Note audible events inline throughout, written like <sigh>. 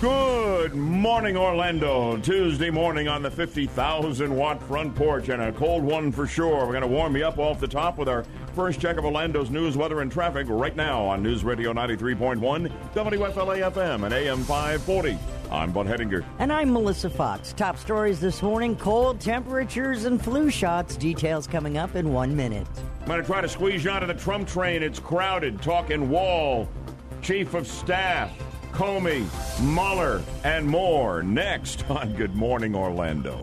Good morning, Orlando. Tuesday morning on the 50,000 watt front porch, and a cold one for sure. We're going to warm you up off the top with our first check of Orlando's news, weather, and traffic right now on News Radio 93.1, WFLA FM, and AM 540. I'm Bud Hedinger. And I'm Melissa Fox. Top stories this morning cold temperatures and flu shots. Details coming up in one minute. I'm going to try to squeeze you onto the Trump train. It's crowded. Talking wall, chief of staff. Comey, Mueller, and more next on Good Morning Orlando.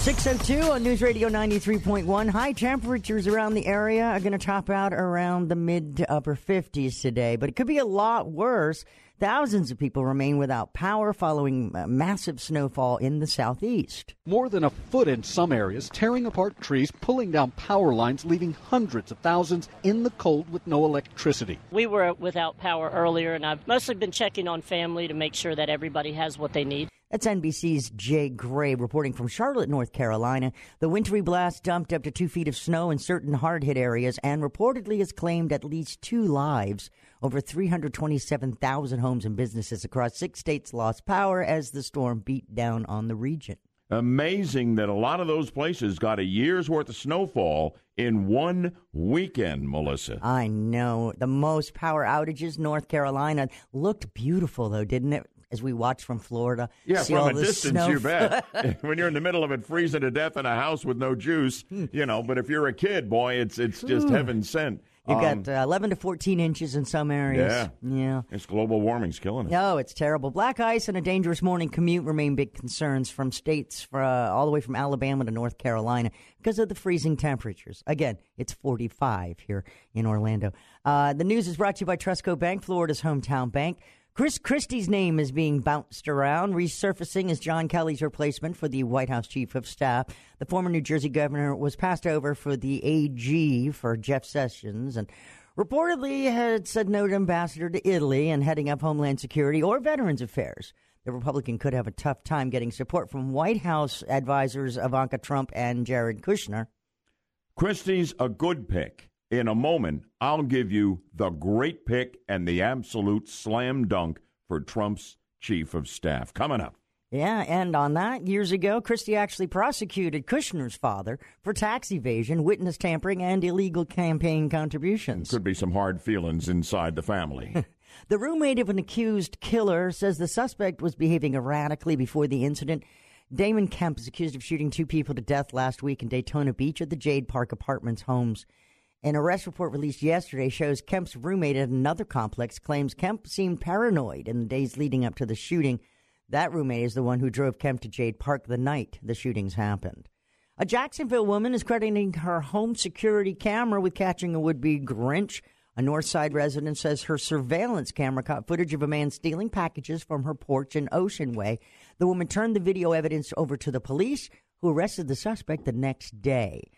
602 on News Radio 93.1. High temperatures around the area are going to top out around the mid to upper 50s today, but it could be a lot worse. Thousands of people remain without power following massive snowfall in the southeast. More than a foot in some areas, tearing apart trees, pulling down power lines, leaving hundreds of thousands in the cold with no electricity. We were without power earlier, and I've mostly been checking on family to make sure that everybody has what they need. That's NBC's Jay Gray reporting from Charlotte, North Carolina. The wintry blast dumped up to two feet of snow in certain hard hit areas and reportedly has claimed at least two lives. Over 327,000 homes and businesses across six states lost power as the storm beat down on the region. Amazing that a lot of those places got a year's worth of snowfall in one weekend, Melissa. I know. The most power outages, North Carolina. Looked beautiful, though, didn't it? As we watched from Florida. Yeah, from a distance, snow. you bet. <laughs> <laughs> when you're in the middle of it, freezing to death in a house with no juice, hmm. you know. But if you're a kid, boy, it's it's just heaven sent. You've um, got uh, 11 to 14 inches in some areas. Yeah. Yeah. It's global warming's killing it. No, it's terrible. Black ice and a dangerous morning commute remain big concerns from states for, uh, all the way from Alabama to North Carolina because of the freezing temperatures. Again, it's 45 here in Orlando. Uh, the news is brought to you by Trustco Bank, Florida's hometown bank. Chris Christie's name is being bounced around, resurfacing as John Kelly's replacement for the White House chief of staff. The former New Jersey governor was passed over for the AG for Jeff Sessions and reportedly had said no to ambassador to Italy and heading up Homeland Security or Veterans Affairs. The Republican could have a tough time getting support from White House advisors Ivanka Trump and Jared Kushner. Christie's a good pick in a moment, I'll give you the great pick and the absolute slam dunk for Trump's chief of staff. Coming up. Yeah, and on that, years ago, Christie actually prosecuted Kushner's father for tax evasion, witness tampering, and illegal campaign contributions. Could be some hard feelings inside the family. <laughs> the roommate of an accused killer says the suspect was behaving erratically before the incident. Damon Kemp is accused of shooting two people to death last week in Daytona Beach at the Jade Park Apartments homes. An arrest report released yesterday shows Kemp's roommate at another complex claims Kemp seemed paranoid in the days leading up to the shooting. That roommate is the one who drove Kemp to Jade Park the night the shootings happened. A Jacksonville woman is crediting her home security camera with catching a would be Grinch. A Northside resident says her surveillance camera caught footage of a man stealing packages from her porch in Ocean Way. The woman turned the video evidence over to the police, who arrested the suspect the next day.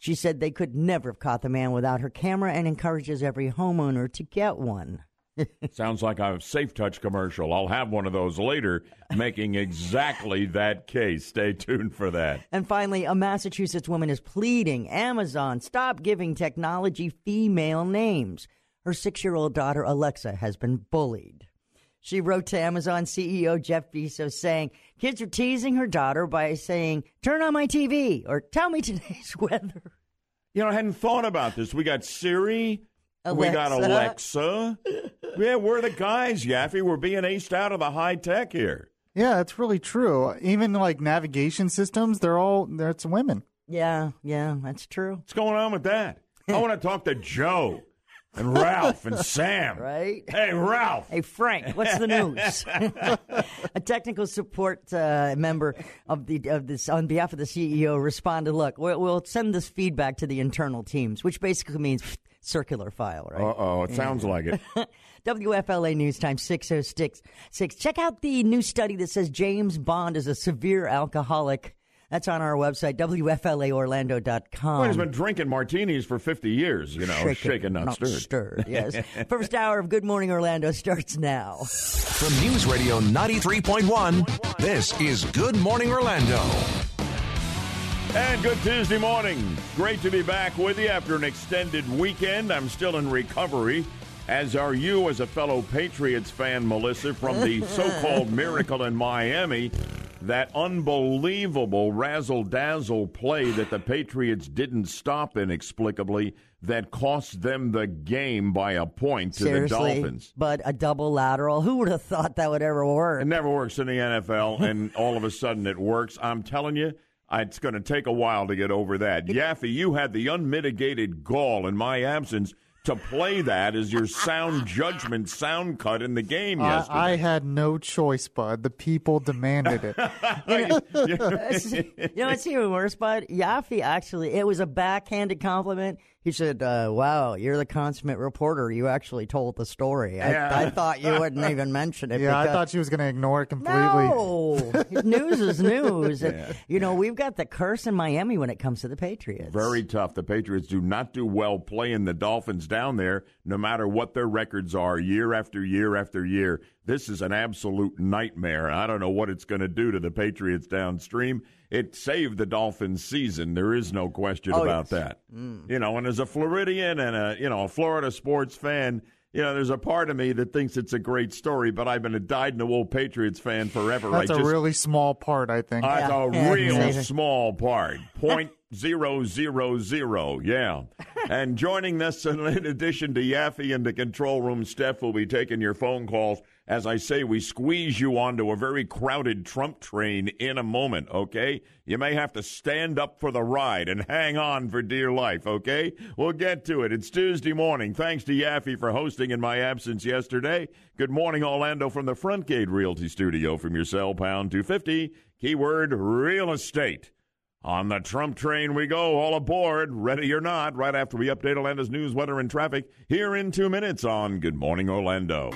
She said they could never have caught the man without her camera and encourages every homeowner to get one. <laughs> Sounds like a Safe Touch commercial. I'll have one of those later, making exactly that case. Stay tuned for that. And finally, a Massachusetts woman is pleading Amazon stop giving technology female names. Her six year old daughter, Alexa, has been bullied. She wrote to Amazon CEO Jeff Bezos saying, Kids are teasing her daughter by saying, Turn on my TV or tell me today's <laughs> weather. You know, I hadn't thought about this. We got Siri. Alexa. We got Alexa. yeah, we're the guys, Yaffee. We're being aced out of the high tech here. Yeah, that's really true. Even like navigation systems, they're all, it's women. Yeah, yeah, that's true. What's going on with that? I <laughs> want to talk to Joe and Ralph and Sam. <laughs> Right? Hey, Ralph. Hey, Frank. What's the news? <laughs> <laughs> a technical support uh, member of the of this on behalf of the CEO responded. Look, we'll, we'll send this feedback to the internal teams, which basically means circular file, right? Uh oh, it sounds like it. WFLA News Time 606. Check out the new study that says James Bond is a severe alcoholic. That's on our website, WFLAOrlando.com. Well, he's been drinking martinis for 50 years, you know, shaken, shaken not, not stirred. stirred. <laughs> Yes. First hour of Good Morning Orlando starts now. From News Radio 93.1, this is Good Morning Orlando. And good Tuesday morning. Great to be back with you after an extended weekend. I'm still in recovery as are you as a fellow Patriots fan, Melissa, from the <laughs> so called miracle in Miami. That unbelievable razzle dazzle play that the Patriots didn't stop inexplicably that cost them the game by a point to Seriously, the Dolphins. but a double lateral. Who would have thought that would ever work? It never works in the NFL, <laughs> and all of a sudden it works. I'm telling you, uh, it's going to take a while to get over that. Yaffee, you had the unmitigated gall in my absence to play that as your sound judgment sound cut in the game I, yesterday. I had no choice, bud. The people demanded it. <laughs> <laughs> <laughs> you know what's even worse, bud? Yaffee actually, it was a backhanded compliment. He said, uh, "Wow, you're the consummate reporter. You actually told the story. I, Yeah. I thought you <laughs> wouldn't even mention it. yeah, I thought she was going to ignore it completely. No, <laughs> news is news. And, You know, we've got the curse in Miami when it comes to the Patriots. Very tough. The Patriots do not do well playing the Dolphins down there, no matter what their records are, year after year after year. This is an absolute nightmare. I don't know what it's going to do to the Patriots downstream. It saved the Dolphins' season. There is no question Oh, about yes. that. Mm. You know, and as a Floridian and a you know a Florida sports fan. You know, there's a part of me that thinks it's a great story, but I've been a dyed-in-the-wool Patriots fan forever. That's I a just, really small part, I think. that's Yeah. a Yeah, real exactly. small part. <laughs> Point zero zero zero. Yeah. And joining us in addition to Yaffee and the control room, Steph will be taking your phone calls. As I say, we squeeze you onto a very crowded Trump train in a moment, okay? You may have to stand up for the ride and hang on for dear life, okay? We'll get to it. It's Tuesday morning. Thanks to Yaffee for hosting in my absence yesterday. Good morning, Orlando, from the Front Gate Realty Studio from your cell pound 250. Keyword real estate. On the Trump train we go, all aboard, ready or not, right after we update Orlando's news, weather, and traffic here in two minutes on Good Morning Orlando.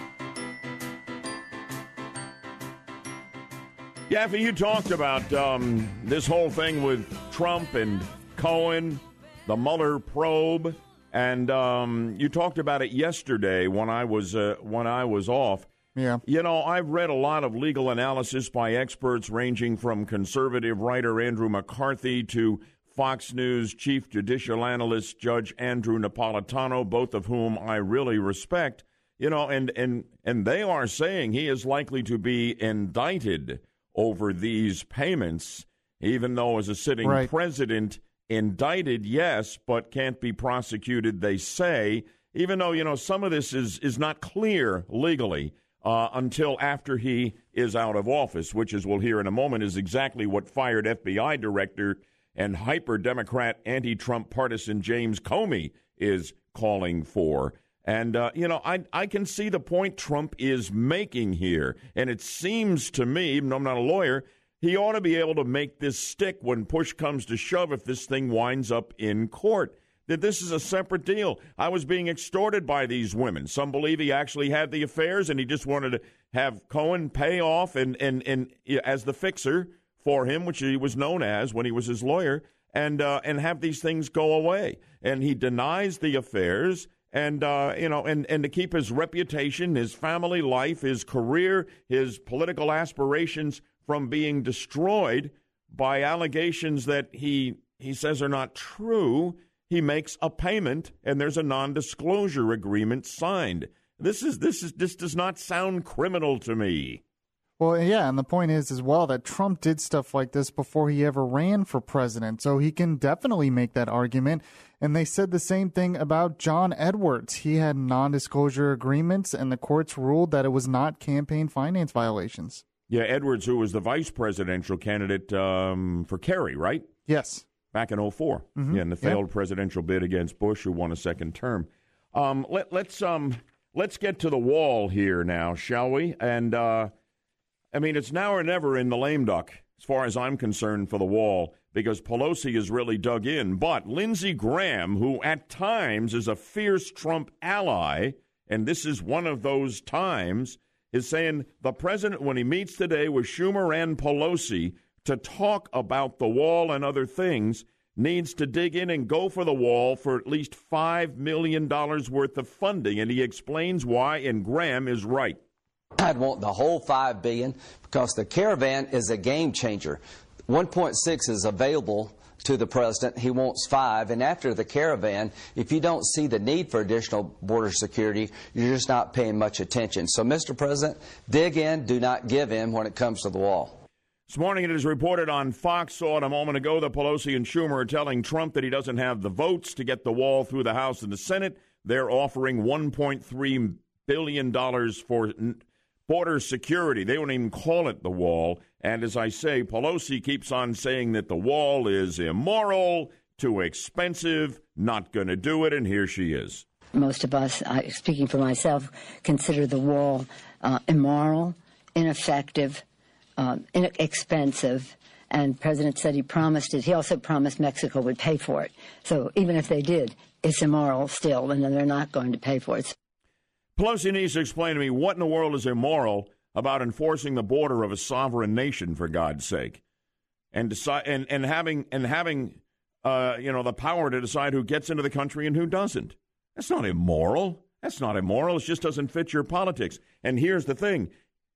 Yaffee, you talked about um, this whole thing with Trump and Cohen, the Mueller probe, and um, you talked about it yesterday when I was uh, when I was off. Yeah. You know, I've read a lot of legal analysis by experts ranging from conservative writer Andrew McCarthy to Fox News chief judicial analyst Judge Andrew Napolitano, both of whom I really respect. You know, and and and they are saying he is likely to be indicted over these payments, even though as a sitting Right. president indicted, yes, but can't be prosecuted. They say, even though you know some of this is is not clear legally uh, until after he is out of office, which, as we'll hear in a moment, is exactly what fired FBI director and hyper Democrat anti Trump partisan James Comey is calling for. And, uh, you know, I, I can see the point Trump is making here. And it seems to me, even though I'm not a lawyer, he ought to be able to make this stick when push comes to shove if this thing winds up in court. That this is a separate deal. I was being extorted by these women. Some believe he actually had the affairs and he just wanted to have Cohen pay off and, and, and as the fixer for him, which he was known as when he was his lawyer, and uh, and have these things go away. And he denies the affairs, and uh, you know, and and to keep his reputation, his family life, his career, his political aspirations from being destroyed by allegations that he he says are not true. He makes a payment, and there's a non-disclosure agreement signed. This is this is this does not sound criminal to me. Well, yeah, and the point is as well that Trump did stuff like this before he ever ran for president, so he can definitely make that argument. And they said the same thing about John Edwards. He had non-disclosure agreements, and the courts ruled that it was not campaign finance violations. Yeah, Edwards, who was the vice presidential candidate um, for Kerry, right? Yes. Back in 4 Yeah, in the failed presidential bid against Bush, who won a second term. Um, let, let's um, let's get to the wall here now, shall we? And uh, I mean, it's now or never in the lame duck, as far as I'm concerned, for the wall, because Pelosi is really dug in. But Lindsey Graham, who at times is a fierce Trump ally, and this is one of those times, is saying the president, when he meets today with Schumer and Pelosi to talk about the wall and other things, needs to dig in and go for the wall for at least $5 million worth of funding. And he explains why, and Graham is right. I'd want the whole 5 billion because the caravan is a game changer. 1.6 is available to the president. He wants five. And after the caravan, if you don't see the need for additional border security, you're just not paying much attention. So, Mr. President, dig in, do not give in when it comes to the wall. This morning, it is reported on Fox saw it a moment ago that Pelosi and Schumer are telling Trump that he doesn't have the votes to get the wall through the House and the Senate. They're offering $1.3 billion for border security. They won't even call it the wall. And as I say, Pelosi keeps on saying that the wall is immoral, too expensive, not going to do it, and here she is. Most of us, speaking for myself, consider the wall uh, immoral, ineffective, um, inexpensive. And President said he promised it. He also promised Mexico would pay for it. So even if they did, it's immoral still, and they're not going to pay for it. Pelosi needs to explain to me what in the world is immoral about enforcing the border of a sovereign nation, for God's sake, and decide and, and having and having uh, you know the power to decide who gets into the country and who doesn't. That's not immoral. That's not immoral. It just doesn't fit your politics. And here's the thing: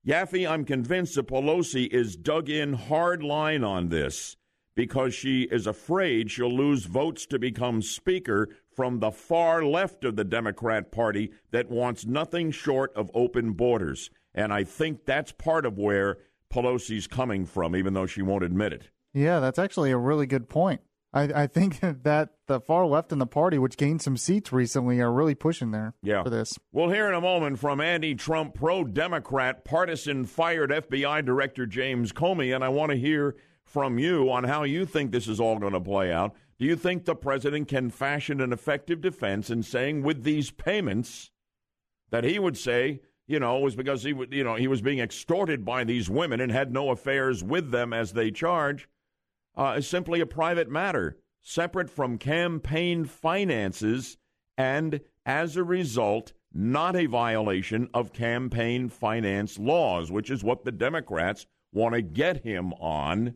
Yaffee, I'm convinced that Pelosi is dug in hard line on this because she is afraid she'll lose votes to become Speaker from the far left of the Democrat Party that wants nothing short of open borders. And I think that's part of where Pelosi's coming from, even though she won't admit it. Yeah, that's actually a really good point. I, I think <laughs> that the far left in the party, which gained some seats recently, are really pushing there yeah. for this. We'll hear in a moment from anti Trump, pro Democrat, partisan fired FBI Director James Comey, and I want to hear from you on how you think this is all going to play out. Do you think the president can fashion an effective defense in saying with these payments that he would say, you know, was because he would, you know, he was being extorted by these women and had no affairs with them as they charge? uh, is simply a private matter, separate from campaign finances, and as a result, not a violation of campaign finance laws, which is what the Democrats want to get him on,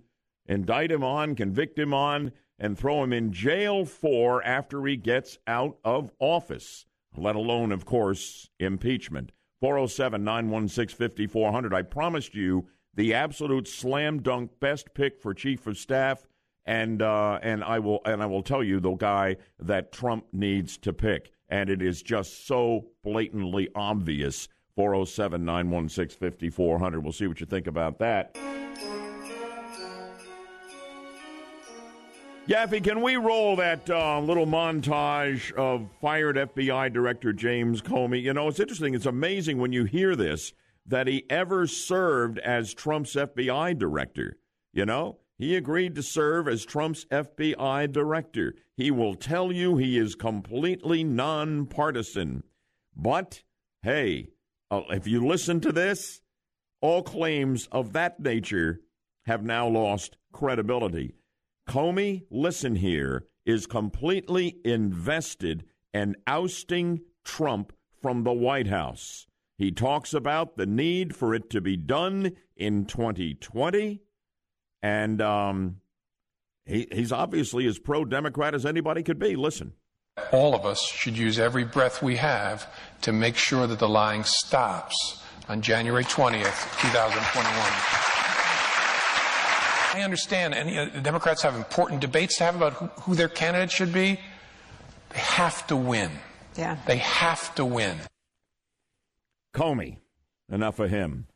indict him on, convict him on, and throw him in jail for after he gets out of office, let alone, of course, impeachment. 407 916 5400. I promised you the absolute slam dunk best pick for chief of staff, and uh, and I will and I will tell you the guy that Trump needs to pick, and it is just so blatantly obvious. 407 916 5400. We'll see what you think about that. Yaffee, can we roll that uh, little montage of fired FBI Director James Comey? You know, it's interesting. It's amazing when you hear this that he ever served as Trump's FBI director. You know, he agreed to serve as Trump's FBI director. He will tell you he is completely nonpartisan. But hey, uh, if you listen to this, all claims of that nature have now lost credibility. Comey, listen here, is completely invested in ousting Trump from the White House. He talks about the need for it to be done in 2020. And um, he, he's obviously as pro Democrat as anybody could be. Listen. All of us should use every breath we have to make sure that the lying stops on January 20th, 2021. I understand, and uh, Democrats have important debates to have about who, who their candidate should be. They have to win. Yeah. They have to win. Comey. Enough of him.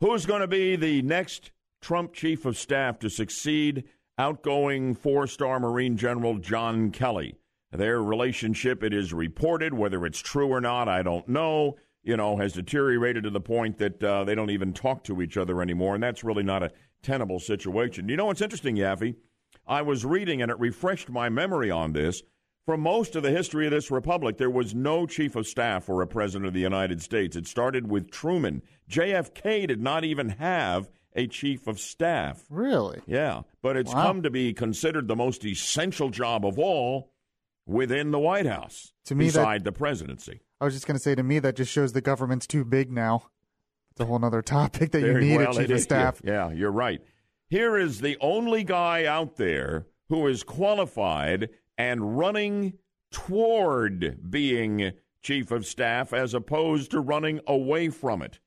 Who's going to be the next Trump chief of staff to succeed outgoing four star Marine General John Kelly? Their relationship, it is reported, whether it's true or not, I don't know, you know, has deteriorated to the point that uh, they don't even talk to each other anymore. And that's really not a tenable situation. You know what's interesting, Yaffee? I was reading and it refreshed my memory on this. For most of the history of this republic, there was no chief of staff or a president of the United States. It started with Truman. JFK did not even have a chief of staff. Really? Yeah. But it's wow. come to be considered the most essential job of all within the White House, to me, beside that, the presidency. I was just going to say, to me, that just shows the government's too big now. It's a whole other topic that Very you need well, a chief of staff. Yeah, yeah, you're right. Here is the only guy out there who is qualified and running toward being chief of staff as opposed to running away from it.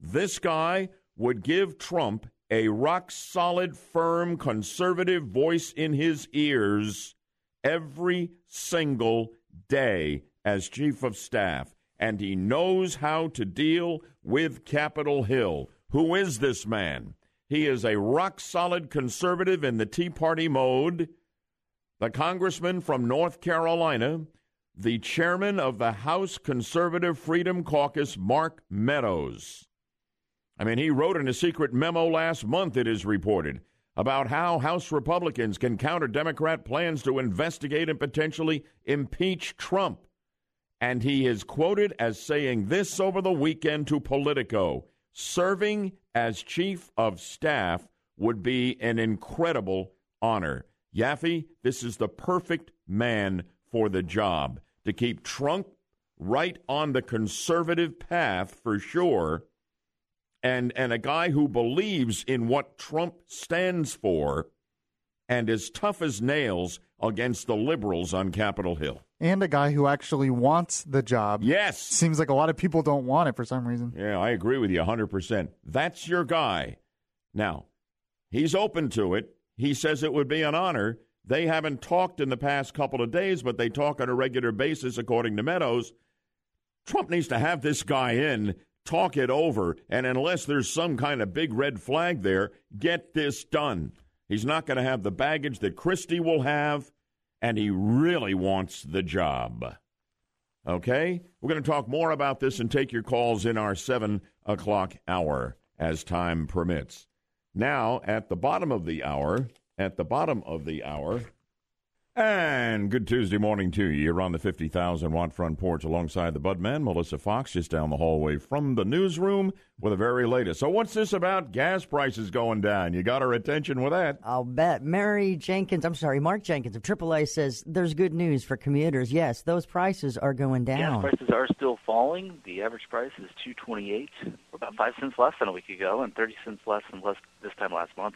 This guy would give Trump a rock solid, firm, conservative voice in his ears every single day as chief of staff. And he knows how to deal with Capitol Hill. Who is this man? He is a rock solid conservative in the Tea Party mode, the congressman from North Carolina, the chairman of the House Conservative Freedom Caucus, Mark Meadows. I mean, he wrote in a secret memo last month, it is reported, about how House Republicans can counter Democrat plans to investigate and potentially impeach Trump. And he is quoted as saying this over the weekend to Politico serving as chief of staff would be an incredible honor. Yaffee, this is the perfect man for the job to keep Trump right on the conservative path for sure and and a guy who believes in what Trump stands for and is tough as nails against the liberals on Capitol Hill. And a guy who actually wants the job. Yes. Seems like a lot of people don't want it for some reason. Yeah, I agree with you 100%. That's your guy. Now, he's open to it. He says it would be an honor. They haven't talked in the past couple of days, but they talk on a regular basis, according to Meadows. Trump needs to have this guy in talk it over, and unless there's some kind of big red flag there, get this done. He's not going to have the baggage that Christie will have, and he really wants the job. Okay? We're going to talk more about this and take your calls in our 7 o'clock hour as time permits. Now, at the bottom of the hour, at the bottom of the hour, and good Tuesday morning to you. You're on the 50,000 watt front porch alongside the Budman, Melissa Fox, just down the hallway from the newsroom with the very latest. So, what's this about gas prices going down? You got our attention with that. I'll bet. Mary Jenkins, I'm sorry, Mark Jenkins of AAA says there's good news for commuters. Yes, those prices are going down. Gas prices are still falling. The average price is 228, about 5 cents less than a week ago and 30 cents less than less this time last month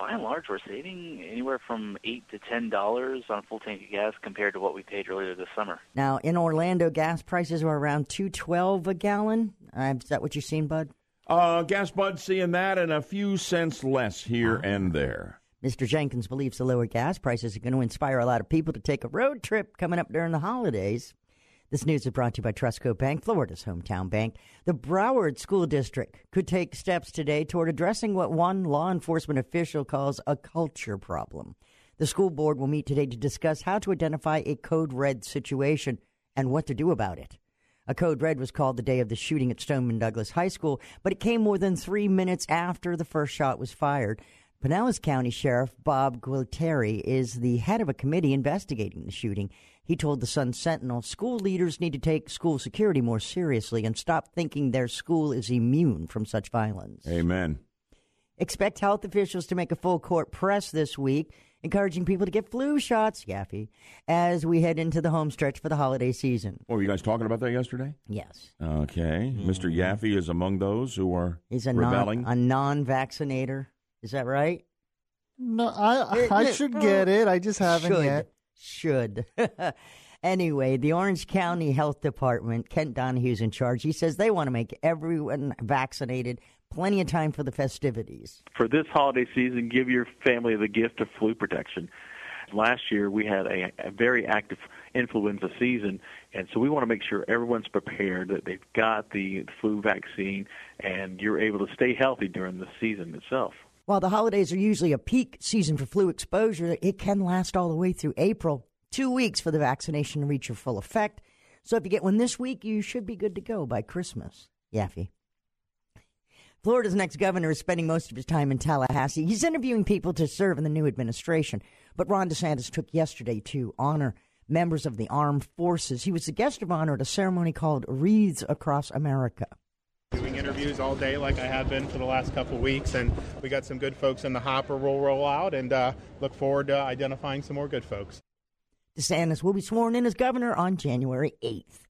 by and large, we're saving anywhere from eight to ten dollars on a full tank of gas compared to what we paid earlier this summer. Now, in Orlando, gas prices are around two twelve a gallon. Uh, is that what you've seen, Bud? Uh, gas Bud seeing that and a few cents less here uh-huh. and there. Mr. Jenkins believes the lower gas prices are going to inspire a lot of people to take a road trip coming up during the holidays. This news is brought to you by Trustco Bank, Florida's hometown bank. The Broward School District could take steps today toward addressing what one law enforcement official calls a culture problem. The school board will meet today to discuss how to identify a code red situation and what to do about it. A code red was called the day of the shooting at Stoneman Douglas High School, but it came more than three minutes after the first shot was fired. Pinellas County Sheriff Bob Gualtieri is the head of a committee investigating the shooting. He told the Sun Sentinel school leaders need to take school security more seriously and stop thinking their school is immune from such violence. Amen. Expect health officials to make a full court press this week, encouraging people to get flu shots, Yaffee, as we head into the home stretch for the holiday season. were you guys talking about that yesterday? Yes. Okay. Mm-hmm. Mr. Yaffee is among those who are He's a rebelling. Non, a non-vaccinator. Is that right? No, I I should get it. I just haven't should. yet should. <laughs> anyway, the Orange County Health Department, Kent Donahue's in charge. He says they want to make everyone vaccinated. Plenty of time for the festivities. For this holiday season, give your family the gift of flu protection. Last year, we had a, a very active influenza season, and so we want to make sure everyone's prepared, that they've got the flu vaccine, and you're able to stay healthy during the season itself. While the holidays are usually a peak season for flu exposure, it can last all the way through April. Two weeks for the vaccination to reach your full effect. So if you get one this week, you should be good to go by Christmas. Yaffee. Florida's next governor is spending most of his time in Tallahassee. He's interviewing people to serve in the new administration. But Ron DeSantis took yesterday to honor members of the armed forces. He was the guest of honor at a ceremony called Wreaths Across America doing interviews all day like I have been for the last couple weeks, and we got some good folks in the hopper. We'll roll out and uh, look forward to identifying some more good folks. DeSantis will be sworn in as governor on January 8th.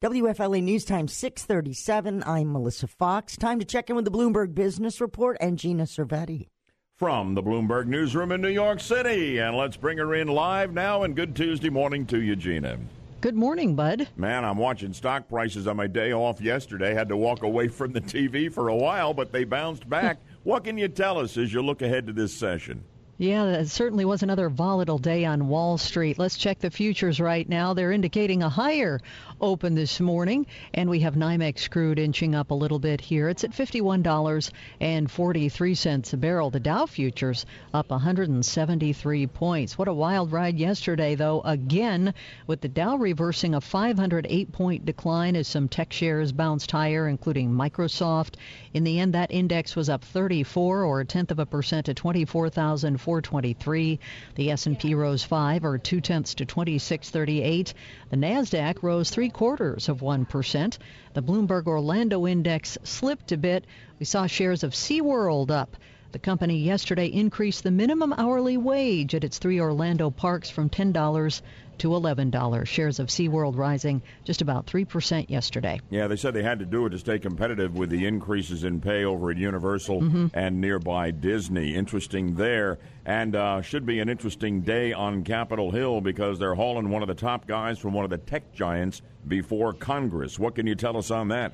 WFLA News Time 637. I'm Melissa Fox. Time to check in with the Bloomberg Business Report and Gina Cervetti. From the Bloomberg Newsroom in New York City. And let's bring her in live now and good Tuesday morning to you, Gina. Good morning, Bud. Man, I'm watching stock prices on my day off yesterday. Had to walk away from the TV for a while, but they bounced back. <laughs> what can you tell us as you look ahead to this session? Yeah, that certainly was another volatile day on Wall Street. Let's check the futures right now. They're indicating a higher open this morning, and we have NYMEX crude inching up a little bit here. It's at $51.43 a barrel. The Dow futures up 173 points. What a wild ride yesterday, though, again, with the Dow reversing a 508 point decline as some tech shares bounced higher, including Microsoft. In the end, that index was up 34 or a tenth of a percent to 24,400. 423. The S&P rose 5 or 2 tenths to 2638. The Nasdaq rose 3 quarters of 1%. The Bloomberg Orlando Index slipped a bit. We saw shares of SeaWorld up. The company yesterday increased the minimum hourly wage at its three Orlando parks from $10 to $11. Shares of SeaWorld rising just about 3% yesterday. Yeah, they said they had to do it to stay competitive with the increases in pay over at Universal mm-hmm. and nearby Disney. Interesting there. And uh, should be an interesting day on Capitol Hill because they're hauling one of the top guys from one of the tech giants before Congress. What can you tell us on that?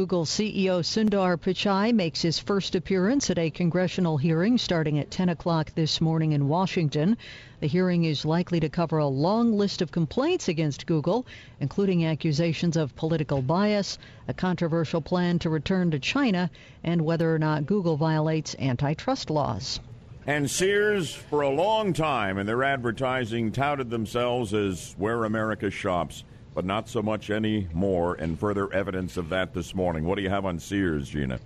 Google CEO Sundar Pichai makes his first appearance at a congressional hearing starting at 10 o'clock this morning in Washington. The hearing is likely to cover a long list of complaints against Google, including accusations of political bias, a controversial plan to return to China, and whether or not Google violates antitrust laws. And Sears, for a long time in their advertising, touted themselves as where America shops but not so much anymore, and further evidence of that this morning. What do you have on Sears, Gina?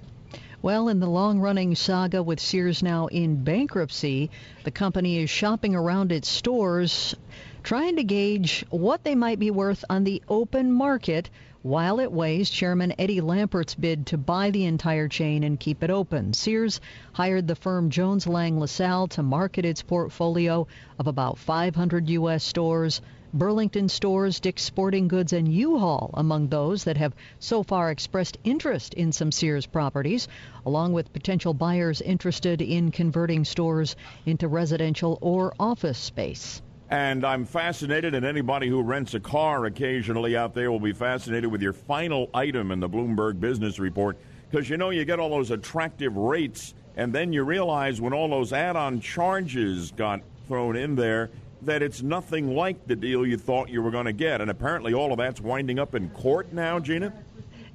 Well, in the long running saga with Sears now in bankruptcy, the company is shopping around its stores, trying to gauge what they might be worth on the open market while it weighs Chairman Eddie Lampert's bid to buy the entire chain and keep it open. Sears hired the firm Jones Lang LaSalle to market its portfolio of about 500 U.S. stores. Burlington Stores, Dick's Sporting Goods, and U-Haul among those that have so far expressed interest in some Sears properties, along with potential buyers interested in converting stores into residential or office space. And I'm fascinated, and anybody who rents a car occasionally out there will be fascinated with your final item in the Bloomberg Business Report, because you know you get all those attractive rates, and then you realize when all those add on charges got thrown in there, that it's nothing like the deal you thought you were going to get. And apparently, all of that's winding up in court now, Gina?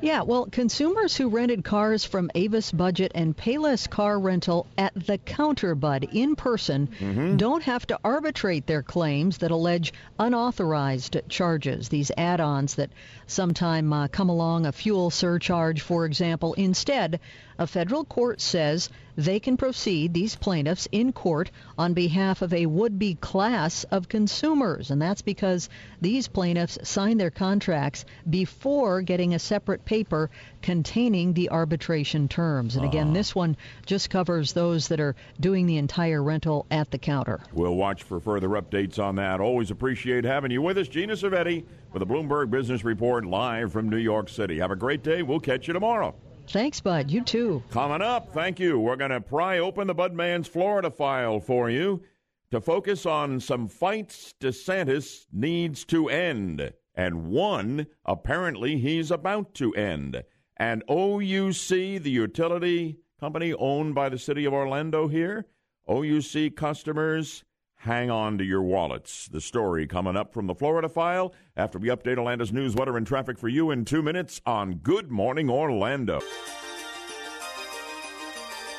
Yeah, well, consumers who rented cars from Avis Budget and Payless Car Rental at the counter, Bud, in person, mm-hmm. don't have to arbitrate their claims that allege unauthorized charges, these add ons that sometime uh, come along, a fuel surcharge, for example. Instead, a federal court says they can proceed, these plaintiffs, in court on behalf of a would be class of consumers. And that's because these plaintiffs signed their contracts before getting a separate paper containing the arbitration terms. And again, uh this one just covers those that are doing the entire rental at the counter. We'll watch for further updates on that. Always appreciate having you with us, Gina Cervetti, with the Bloomberg Business Report live from New York City. Have a great day. We'll catch you tomorrow. Thanks, Bud. You too. Coming up, thank you. We're going to pry open the Budman's Florida file for you to focus on some fights DeSantis needs to end. And one, apparently, he's about to end. And OUC, the utility company owned by the city of Orlando here, OUC customers hang on to your wallets. The story coming up from the Florida file after we update Orlando's news, weather, and traffic for you in two minutes on Good Morning Orlando.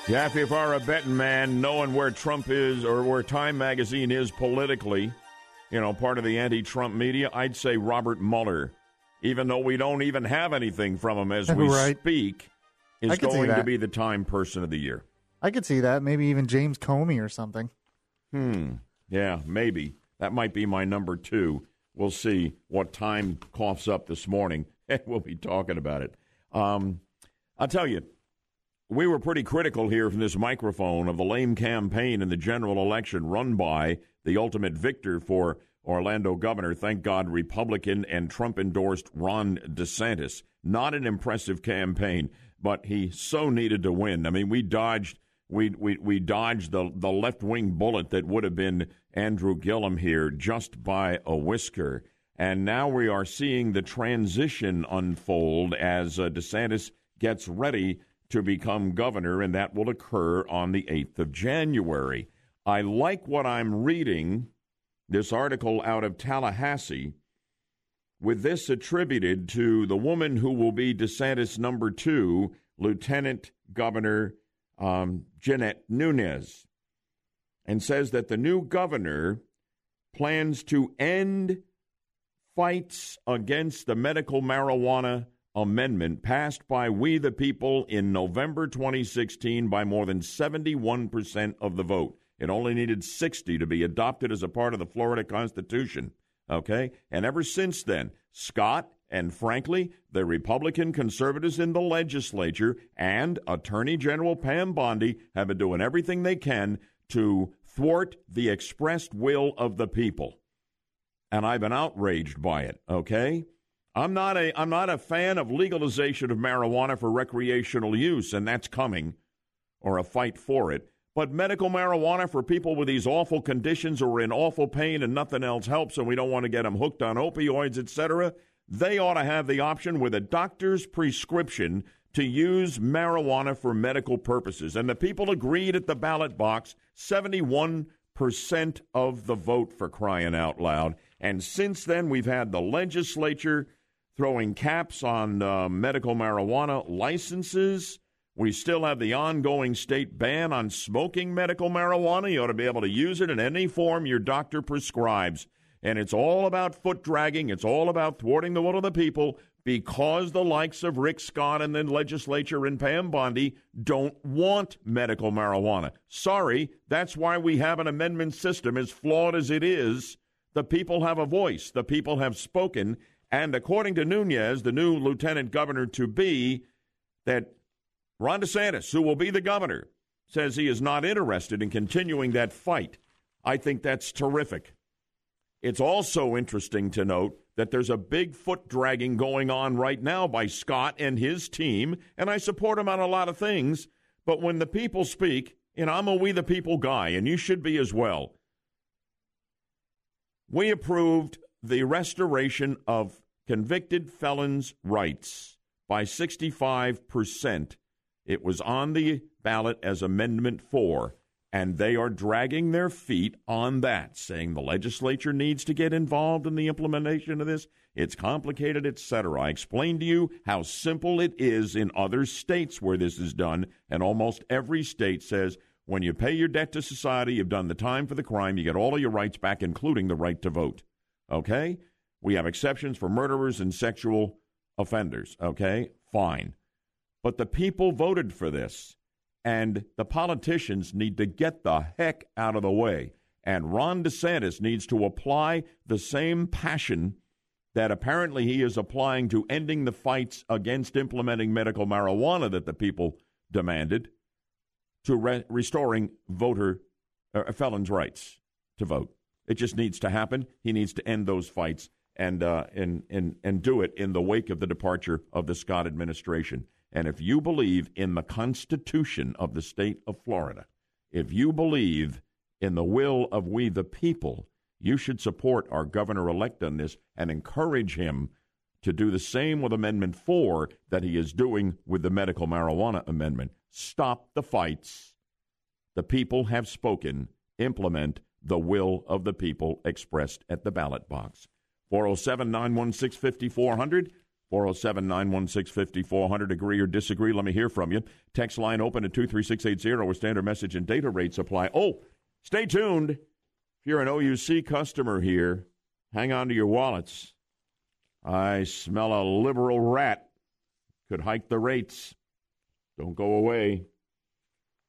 Yeah, if you are a betting man, knowing where Trump is or where Time Magazine is politically, you know, part of the anti Trump media, I'd say Robert Mueller, even though we don't even have anything from him as <laughs> we right. speak, is going to be the Time Person of the Year. I could see that. Maybe even James Comey or something. Hmm. Yeah, maybe. That might be my number two. We'll see what time coughs up this morning, <laughs> we'll be talking about it. Um, I'll tell you, we were pretty critical here from this microphone of the lame campaign in the general election run by the ultimate victor for Orlando governor, thank God, Republican and Trump endorsed Ron DeSantis. Not an impressive campaign, but he so needed to win. I mean, we dodged we we we dodged the the left wing bullet that would have been Andrew Gillum here just by a whisker. And now we are seeing the transition unfold as uh, DeSantis gets ready to become governor, and that will occur on the 8th of January. I like what I'm reading, this article out of Tallahassee, with this attributed to the woman who will be DeSantis number two, Lieutenant Governor um, Jeanette Nunez, and says that the new governor plans to end fights against the medical marijuana amendment passed by We the People in November 2016 by more than 71% of the vote. It only needed 60 to be adopted as a part of the Florida Constitution. Okay? And ever since then, Scott and frankly, the Republican conservatives in the legislature and Attorney General Pam Bondi have been doing everything they can to thwart the expressed will of the people. And I've been outraged by it, okay? I'm not a I'm not a fan of legalization of marijuana for recreational use and that's coming or a fight for it. But medical marijuana for people with these awful conditions or in awful pain and nothing else helps and we don't want to get them hooked on opioids, etc., they ought to have the option with a doctor's prescription to use marijuana for medical purposes. And the people agreed at the ballot box 71% of the vote for crying out loud. And since then, we've had the legislature throwing caps on uh, medical marijuana licenses. We still have the ongoing state ban on smoking medical marijuana. You ought to be able to use it in any form your doctor prescribes. And it's all about foot dragging. It's all about thwarting the will of the people because the likes of Rick Scott and the legislature and Pam Bondi don't want medical marijuana. Sorry, that's why we have an amendment system as flawed as it is. The people have a voice. The people have spoken. And according to Nunez, the new lieutenant governor to be, that Ron DeSantis, who will be the governor, says he is not interested in continuing that fight. I think that's terrific. It's also interesting to note that there's a big foot dragging going on right now by Scott and his team, and I support him on a lot of things. But when the people speak, and I'm a We the People guy, and you should be as well, we approved the restoration of convicted felons' rights by 65%. It was on the ballot as Amendment 4. And they are dragging their feet on that, saying the legislature needs to get involved in the implementation of this. It's complicated, etc. I explained to you how simple it is in other states where this is done, and almost every state says when you pay your debt to society, you've done the time for the crime, you get all of your rights back, including the right to vote. Okay? We have exceptions for murderers and sexual offenders. Okay? Fine. But the people voted for this and the politicians need to get the heck out of the way. And Ron DeSantis needs to apply the same passion that apparently he is applying to ending the fights against implementing medical marijuana that the people demanded to re- restoring voter uh, felons' rights to vote. It just needs to happen. He needs to end those fights and uh, and and and do it in the wake of the departure of the Scott administration. And if you believe in the Constitution of the state of Florida, if you believe in the will of we the people, you should support our governor elect on this and encourage him to do the same with Amendment 4 that he is doing with the medical marijuana amendment. Stop the fights. The people have spoken. Implement the will of the people expressed at the ballot box. 407 916 5400. 407 916 5400. Agree or disagree? Let me hear from you. Text line open at 23680 with standard message and data rates apply. Oh, stay tuned. If you're an OUC customer here, hang on to your wallets. I smell a liberal rat. Could hike the rates. Don't go away.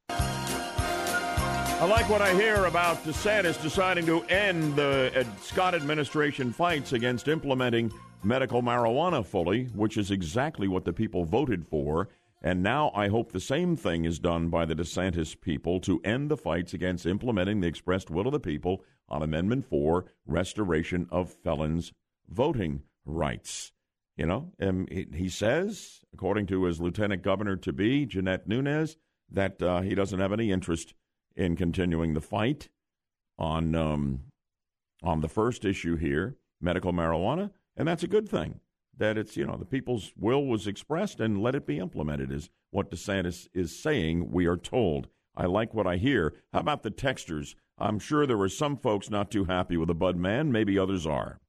I like what I hear about DeSantis deciding to end the Scott administration fights against implementing medical marijuana fully, which is exactly what the people voted for. And now I hope the same thing is done by the DeSantis people to end the fights against implementing the expressed will of the people on Amendment 4, restoration of felons' voting rights. You know, and he says, according to his lieutenant governor to be, Jeanette Nunez, that uh, he doesn't have any interest in continuing the fight on um, on the first issue here medical marijuana, and that's a good thing. That it's, you know, the people's will was expressed and let it be implemented, is what DeSantis is saying, we are told. I like what I hear. How about the texters? I'm sure there were some folks not too happy with the Bud man. Maybe others are.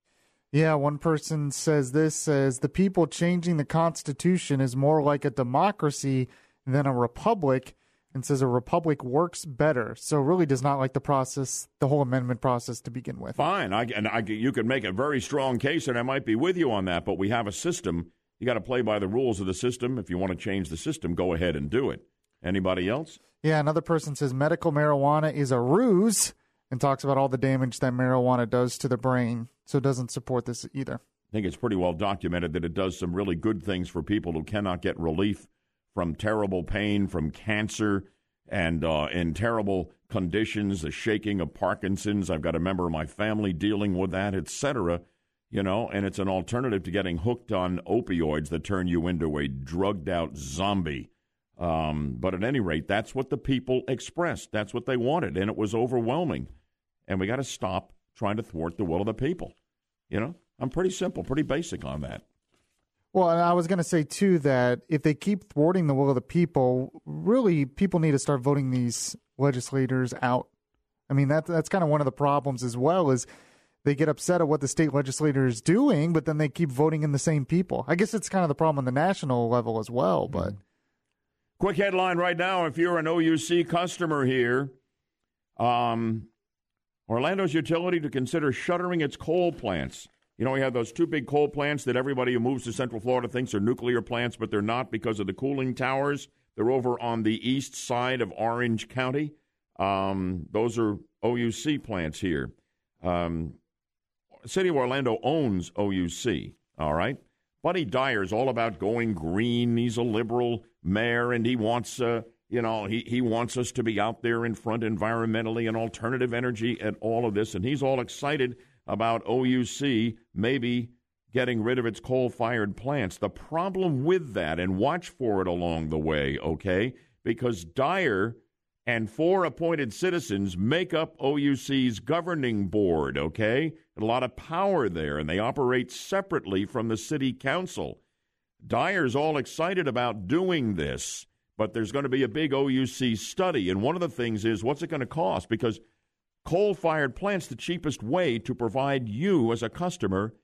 Yeah, one person says this says the people changing the Constitution is more like a democracy than a republic and says a republic works better. So really does not like the process, the whole amendment process to begin with. Fine, I, and I, you could make a very strong case, and I might be with you on that. But we have a system. You got to play by the rules of the system. If you want to change the system, go ahead and do it. Anybody else? Yeah, another person says medical marijuana is a ruse and talks about all the damage that marijuana does to the brain. So doesn't support this either. I think it's pretty well documented that it does some really good things for people who cannot get relief from terrible pain, from cancer, and uh, in terrible conditions, the shaking of Parkinson's. I've got a member of my family dealing with that, etc. You know, and it's an alternative to getting hooked on opioids that turn you into a drugged out zombie. Um, but at any rate, that's what the people expressed. That's what they wanted, and it was overwhelming. And we got to stop trying to thwart the will of the people. You know, I'm pretty simple, pretty basic on that. Well, I was going to say too that if they keep thwarting the will of the people, really, people need to start voting these legislators out. I mean, that that's kind of one of the problems as well. Is they get upset at what the state legislator is doing, but then they keep voting in the same people. I guess it's kind of the problem on the national level as well. But quick headline right now: If you're an OUC customer here, um, Orlando's utility to consider shuttering its coal plants. You know, we have those two big coal plants that everybody who moves to Central Florida thinks are nuclear plants, but they're not because of the cooling towers. They're over on the east side of Orange County. Um, those are OUC plants here. Um, City of Orlando owns OUC, all right? Buddy Dyer's all about going green. He's a liberal mayor, and he wants, uh, you know, he, he wants us to be out there in front environmentally and alternative energy and all of this. And he's all excited about OUC maybe getting rid of its coal fired plants. The problem with that, and watch for it along the way, okay? Because Dyer and four appointed citizens make up OUC's governing board, okay? A lot of power there, and they operate separately from the city council. Dyer's all excited about doing this, but there's going to be a big OUC study, and one of the things is what's it going to cost? Because coal fired plants the cheapest way to provide you as a customer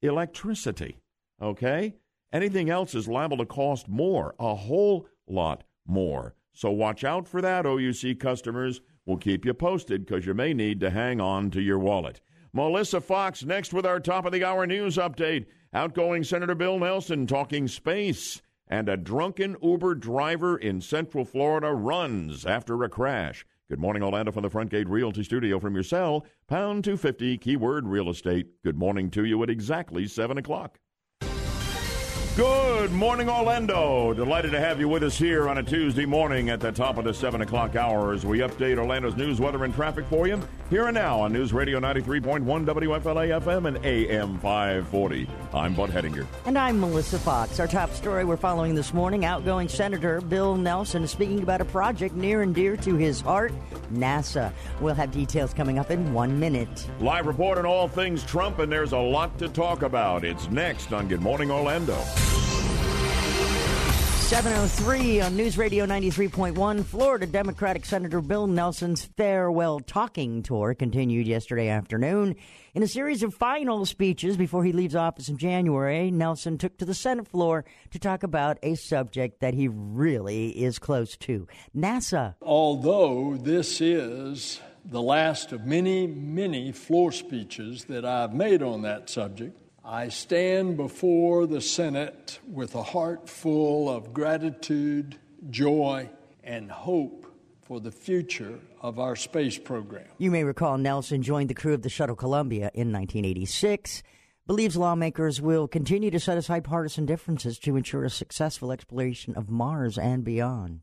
electricity. Okay? Anything else is liable to cost more, a whole lot more. So watch out for that, OUC customers. We'll keep you posted because you may need to hang on to your wallet. Melissa Fox next with our top of the hour news update. Outgoing Senator Bill Nelson talking space. And a drunken Uber driver in Central Florida runs after a crash. Good morning, Orlando, from the Front Gate Realty Studio from your cell. Pound 250, keyword real estate. Good morning to you at exactly 7 o'clock. Good morning, Orlando. Delighted to have you with us here on a Tuesday morning at the top of the 7 o'clock hour as we update Orlando's news, weather, and traffic for you here and now on News Radio 93.1 WFLA FM and AM 540. I'm Bud Hedinger. And I'm Melissa Fox. Our top story we're following this morning outgoing Senator Bill Nelson is speaking about a project near and dear to his heart NASA. We'll have details coming up in one minute. Live report on all things Trump, and there's a lot to talk about. It's next on Good Morning Orlando. 703 on News Radio 93.1. Florida Democratic Senator Bill Nelson's farewell talking tour continued yesterday afternoon. In a series of final speeches before he leaves office in January, Nelson took to the Senate floor to talk about a subject that he really is close to NASA. Although this is the last of many, many floor speeches that I've made on that subject, I stand before the Senate with a heart full of gratitude, joy, and hope for the future of our space program. You may recall Nelson joined the crew of the Shuttle Columbia in 1986. Believes lawmakers will continue to set aside partisan differences to ensure a successful exploration of Mars and beyond.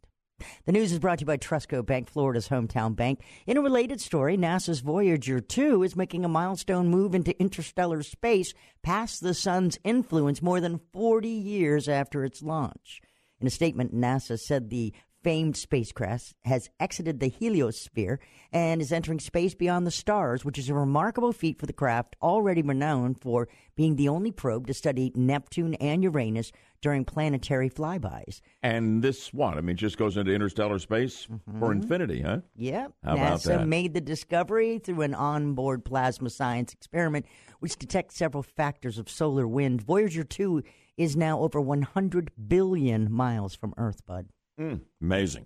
The news is brought to you by Trustco Bank, Florida's hometown bank. In a related story, NASA's Voyager 2 is making a milestone move into interstellar space past the sun's influence more than 40 years after its launch. In a statement, NASA said the famed spacecraft has exited the heliosphere and is entering space beyond the stars, which is a remarkable feat for the craft, already renowned for being the only probe to study Neptune and Uranus during planetary flybys. And this what? I mean, just goes into interstellar space for mm-hmm. infinity, huh? Yep. How about NASA made the discovery through an onboard plasma science experiment, which detects several factors of solar wind. Voyager 2 is now over 100 billion miles from Earth, bud. Mm, amazing.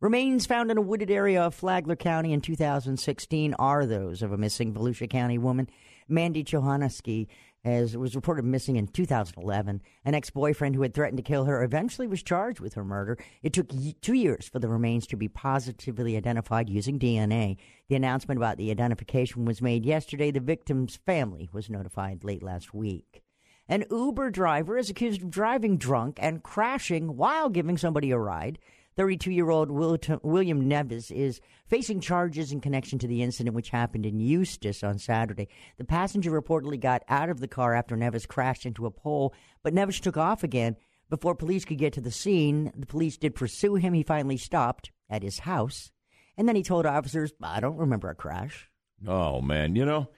Remains found in a wooded area of Flagler County in 2016 are those of a missing Volusia County woman, Mandy Johanneski, as was reported missing in 2011. An ex-boyfriend who had threatened to kill her eventually was charged with her murder. It took two years for the remains to be positively identified using DNA. The announcement about the identification was made yesterday. The victim's family was notified late last week. An Uber driver is accused of driving drunk and crashing while giving somebody a ride. 32 year old William Nevis is facing charges in connection to the incident which happened in Eustis on Saturday. The passenger reportedly got out of the car after Nevis crashed into a pole, but Nevis took off again. Before police could get to the scene, the police did pursue him. He finally stopped at his house, and then he told officers, I don't remember a crash. Oh man, you know,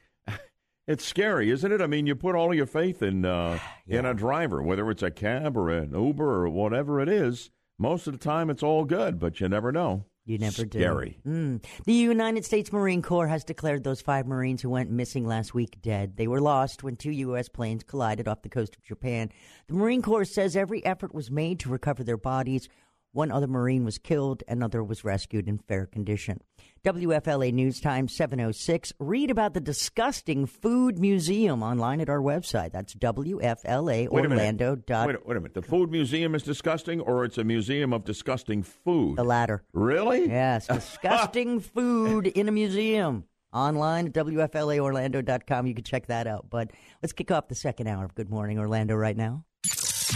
it's scary, isn't it? I mean, you put all your faith in uh, <sighs> in a driver, whether it's a cab or an Uber or whatever it is. Most of the time, it's all good, but you never know. You never Scary. do. Mm. The United States Marine Corps has declared those five Marines who went missing last week dead. They were lost when two U.S. planes collided off the coast of Japan. The Marine Corps says every effort was made to recover their bodies. One other Marine was killed, another was rescued in fair condition. WFLA News Time 706. Read about the disgusting food museum online at our website. That's WFLA Wait a minute. Orlando. dot- Wait, a- wait a minute. The food museum is disgusting, or it's a museum of disgusting food? The latter. Really? Yes, <laughs> disgusting food in a museum. Online at WFLAOrlando.com. You can check that out. But let's kick off the second hour of Good Morning Orlando right now.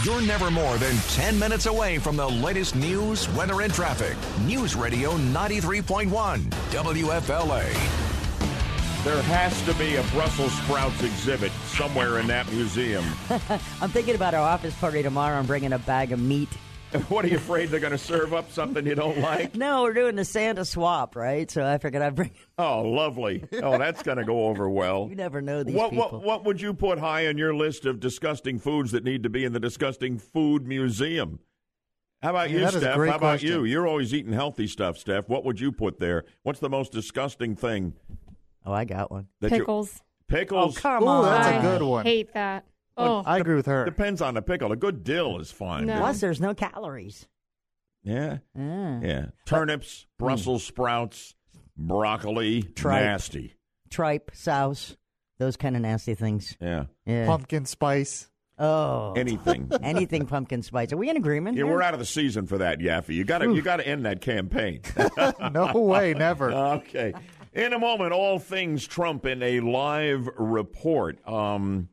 You're never more than 10 minutes away from the latest news, weather, and traffic. News Radio 93.1 WFLA. There has to be a Brussels sprouts exhibit somewhere in that museum. <laughs> I'm thinking about our office party tomorrow. I'm bringing a bag of meat. <laughs> what are you afraid they're going to serve up something you don't like? No, we're doing the Santa swap, right? So I figured I'd bring. Oh, lovely. Oh, that's going to go over well. You never know these what, people. What, what would you put high on your list of disgusting foods that need to be in the disgusting food museum? How about Yeah, you, that is a Steph? great How about question. you? You're always eating healthy stuff, Steph. What would you put there? What's the most disgusting thing? Oh, I got one. that you- Pickles. pickles. Oh, come Ooh, on. that's I a good one. hate that. Oh, I agree with her. Depends on the pickle. A good dill is fine. No. Plus, there's no calories. Yeah. Ah. Yeah. Turnips, Brussels sprouts, broccoli, Tripe. nasty. Tripe, souse, those kind of nasty things. Yeah. Yeah. Pumpkin spice. Oh. Anything. <laughs> Anything pumpkin spice. Are we in agreement? Yeah, here? we're out of the season for that, Yaffee. You got to you got to end that campaign. <laughs> No way, never. <laughs> okay. In a moment, all things Trump in a live report. Um,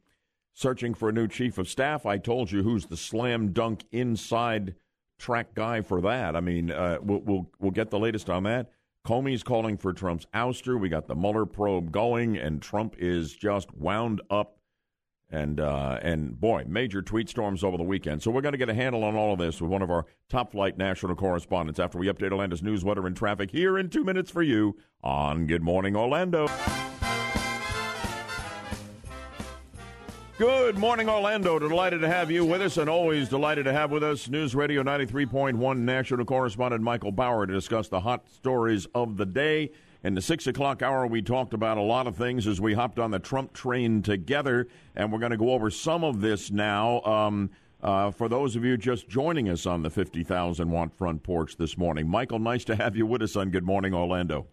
searching for a new chief of staff. I told you who's the slam dunk inside track guy for that. I mean, uh, we'll, we'll we'll get the latest on that. Comey's calling for Trump's ouster. We got the Mueller probe going, and Trump is just wound up. And uh, and boy, major tweet storms over the weekend. So we're going to get a handle on all of this with one of our top flight national correspondents after we update Orlando's news, weather, and traffic here in two minutes for you on Good Morning Orlando. Good morning, Orlando. Delighted to have you with us, and always delighted to have with us News Radio 93.1 national correspondent Michael Bauer to discuss the hot stories of the day. In the six o'clock hour, we talked about a lot of things as we hopped on the Trump train together, and we're going to go over some of this now. Um, uh, for those of you just joining us on the 50,000 watt front porch this morning, Michael, nice to have you with us on Good Morning Orlando.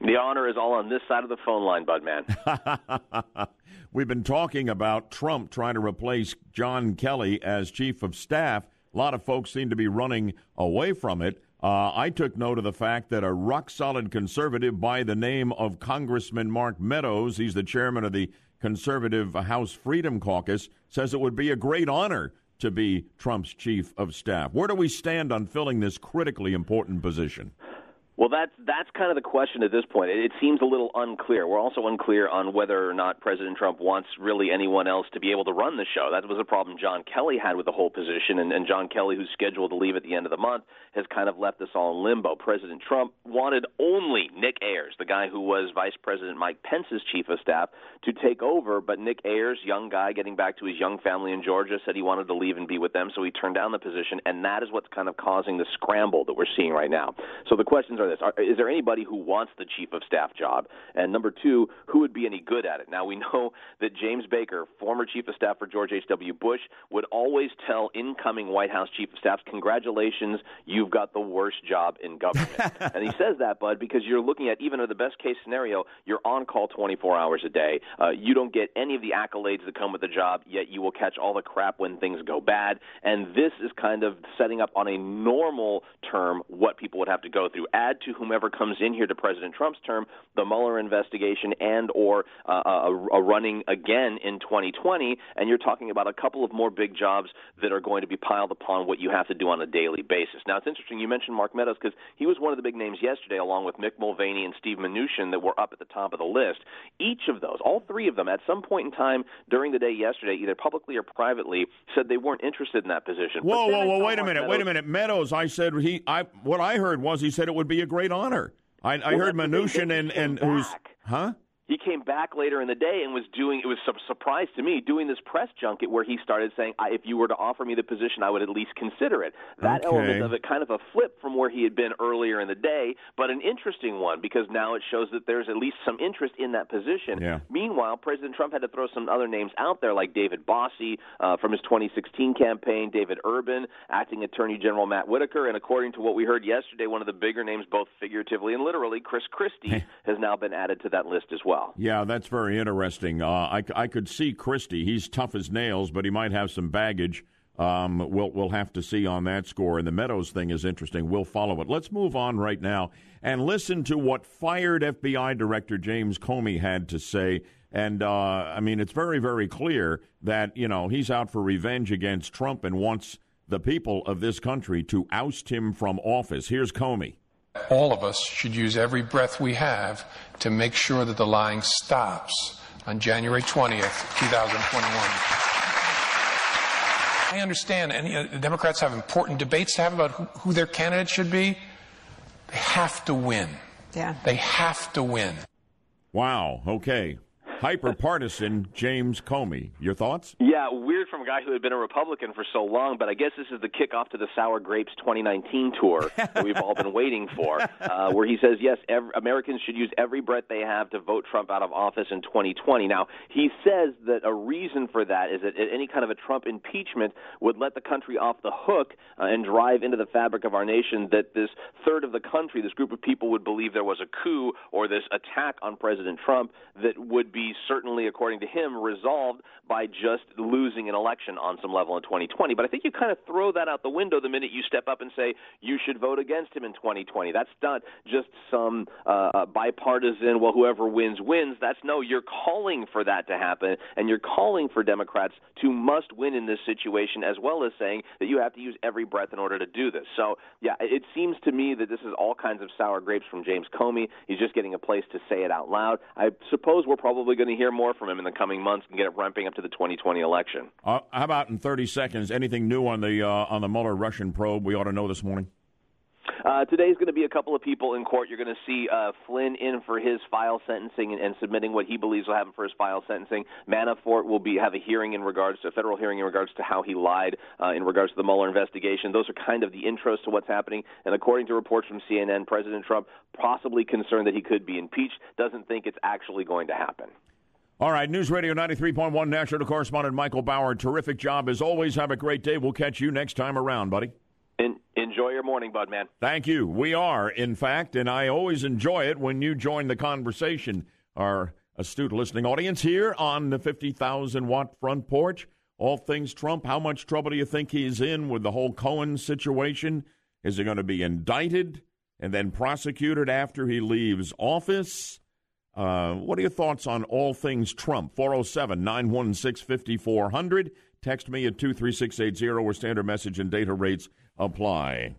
The honor is all on this side of the phone line, bud man. <laughs> We've been talking about Trump trying to replace John Kelly as chief of staff. A lot of folks seem to be running away from it. Uh, I took note of the fact that a rock solid conservative by the name of Congressman Mark Meadows, he's the chairman of the conservative House Freedom Caucus, says it would be a great honor to be Trump's chief of staff. Where do we stand on filling this critically important position? Well, that's that's kind of the question at this point. It, it seems a little unclear. We're also unclear on whether or not President Trump wants really anyone else to be able to run the show. That was a problem John Kelly had with the whole position, and, and John Kelly, who's scheduled to leave at the end of the month, has kind of left us all in limbo. President Trump wanted only Nick Ayers, the guy who was Vice President Mike Pence's chief of staff, to take over, but Nick Ayers, young guy getting back to his young family in Georgia, said he wanted to leave and be with them, so he turned down the position, and that is what's kind of causing the scramble that we're seeing right now. So the questions are this: are, Is there anybody who wants the chief of staff job? And number two, who would be any good at it? Now we <laughs> know that James Baker, former chief of staff for George H.W. Bush, would always tell incoming White House chief of staffs, "Congratulations, you've got the worst job in government." <laughs> and he says that, Bud, because you're looking at even in the best case scenario, you're on call 24 hours a day. Uh, you don't get any of the accolades that come with the job, yet you will catch all the crap when things go bad. And this is kind of setting up on a normal term what people would have to go through. Add to whomever comes in here to President Trump's term the Mueller investigation and or uh, a, a running again in 2020, and you're talking about a couple of more big jobs that are going to be piled upon what you have to do on a daily basis. Now it's interesting you mentioned Mark Meadows because he was one of the big names yesterday, along with Mick Mulvaney and Steve Mnuchin, that were up at the top of the list. Each of those, all three of them, at some point in time during the day yesterday, either publicly or privately, said they weren't interested in that position. Whoa, whoa, whoa! Wait a minute, Meadows- wait a minute. Meadows, I said he. I what I heard was he said it would be a great honor. I, I Well, heard Mnuchin and and who's huh? He came back later in the day and was doing it was a surprise to me doing this press junket where he started saying I, if you were to offer me the position I would at least consider it that Okay. element of it kind of a flip from where he had been earlier in the day but an interesting one because now it shows that there's at least some interest in that position Yeah. meanwhile President Trump had to throw some other names out there like David Bossie uh, from his 2016 campaign David Urban acting attorney general Matt Whitaker and according to what we heard yesterday one of the bigger names both figuratively and literally Chris Christie has now been added to that list as well Yeah, that's very interesting. Uh, I, I could see Christie. He's tough as nails, but he might have some baggage. Um, we'll we'll have to see on that score. And the Meadows thing is interesting. We'll follow it. Let's move on right now and listen to what fired FBI Director James Comey had to say. And uh, I mean, it's very very clear that you know he's out for revenge against Trump and wants the people of this country to oust him from office. Here's Comey. All of us should use every breath we have to make sure that the lying stops on January 20th, 2021. I understand, and you know, the Democrats have important debates to have about who, who their candidate should be. They have to win. Yeah. They have to win. Wow. Okay. Hyper partisan James Comey. Your thoughts? Yeah, weird from a guy who had been a Republican for so long, but I guess this is the kickoff to the Sour Grapes 2019 tour <laughs> that we've all been waiting for, uh, where he says, yes, ev Americans should use every breath they have to vote Trump out of office in 2020. Now, he says that a reason for that is that any kind of a Trump impeachment would let the country off the hook uh, and drive into the fabric of our nation that this third of the country, this group of people, would believe there was a coup or this attack on President Trump that would be certainly, according to him, resolved by just losing an election on some level in 2020. But I think you kind of throw that out the window the minute you step up and say you should vote against him in 2020. That's not just some uh, bipartisan, well, whoever wins, wins. That's no, you're calling for that to happen, and you're calling for Democrats to must win in this situation, as well as saying that you have to use every breath in order to do this. So, yeah, it seems to me that this is all kinds of sour grapes from James Comey. He's just getting a place to say it out loud. I suppose we're probably going to hear more from him in the coming months and get it ramping up to the 2020 election. Uh, how about in 30 seconds? Anything new on the uh, on the Mueller Russian probe we ought to know this morning? Uh, today's going to be a couple of people in court. You're going to see uh, Flynn in for his file sentencing and, and submitting what he believes will happen for his file sentencing. Manafort will be have a hearing in regards to a federal hearing in regards to how he lied uh, in regards to the Mueller investigation. Those are kind of the intros to what's happening. And according to reports from CNN, President Trump possibly concerned that he could be impeached. Doesn't think it's actually going to happen. All right, News Radio 93.1 national correspondent Michael Bauer. Terrific job as always. Have a great day. We'll catch you next time around, buddy. En- enjoy your morning, bud, man. Thank you. We are, in fact, and I always enjoy it when you join the conversation. Our astute listening audience here on the 50,000 watt front porch. All things Trump. How much trouble do you think he's in with the whole Cohen situation? Is he going to be indicted and then prosecuted after he leaves office? Uh, what are your thoughts on all things Trump? 407 916 5400. Text me at 23680 where standard message and data rates apply.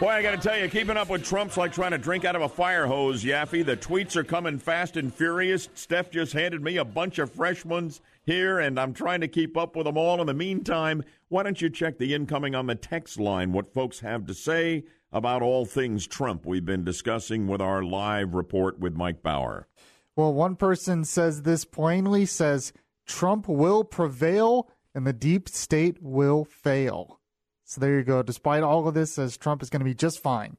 Boy, I got to tell you, keeping up with Trump's like trying to drink out of a fire hose, Yaffee. The tweets are coming fast and furious. Steph just handed me a bunch of fresh ones here, and I'm trying to keep up with them all. In the meantime, why don't you check the incoming on the text line, what folks have to say about all things Trump we've been discussing with our live report with Mike Bauer. Well, one person says this plainly says Trump will prevail and the deep state will fail. So there you go. Despite all of this, says Trump is going to be just fine.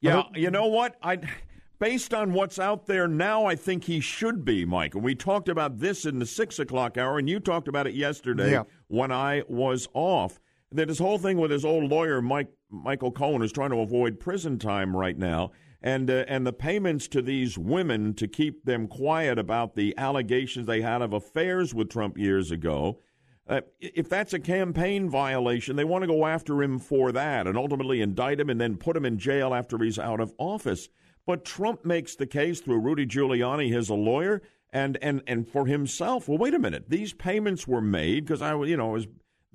Yeah, you know what? I based on what's out there now, I think he should be, Mike. And we talked about this in the six o'clock hour, and you talked about it yesterday Yeah. when I was off. That his whole thing with his old lawyer, Mike Michael Cohen, is trying to avoid prison time right now, and uh, and the payments to these women to keep them quiet about the allegations they had of affairs with Trump years ago. Uh, if that's a campaign violation, they want to go after him for that and ultimately indict him and then put him in jail after he's out of office. But Trump makes the case through Rudy Giuliani, his lawyer, and and and for himself. Well, wait a minute. These payments were made because I, you know, was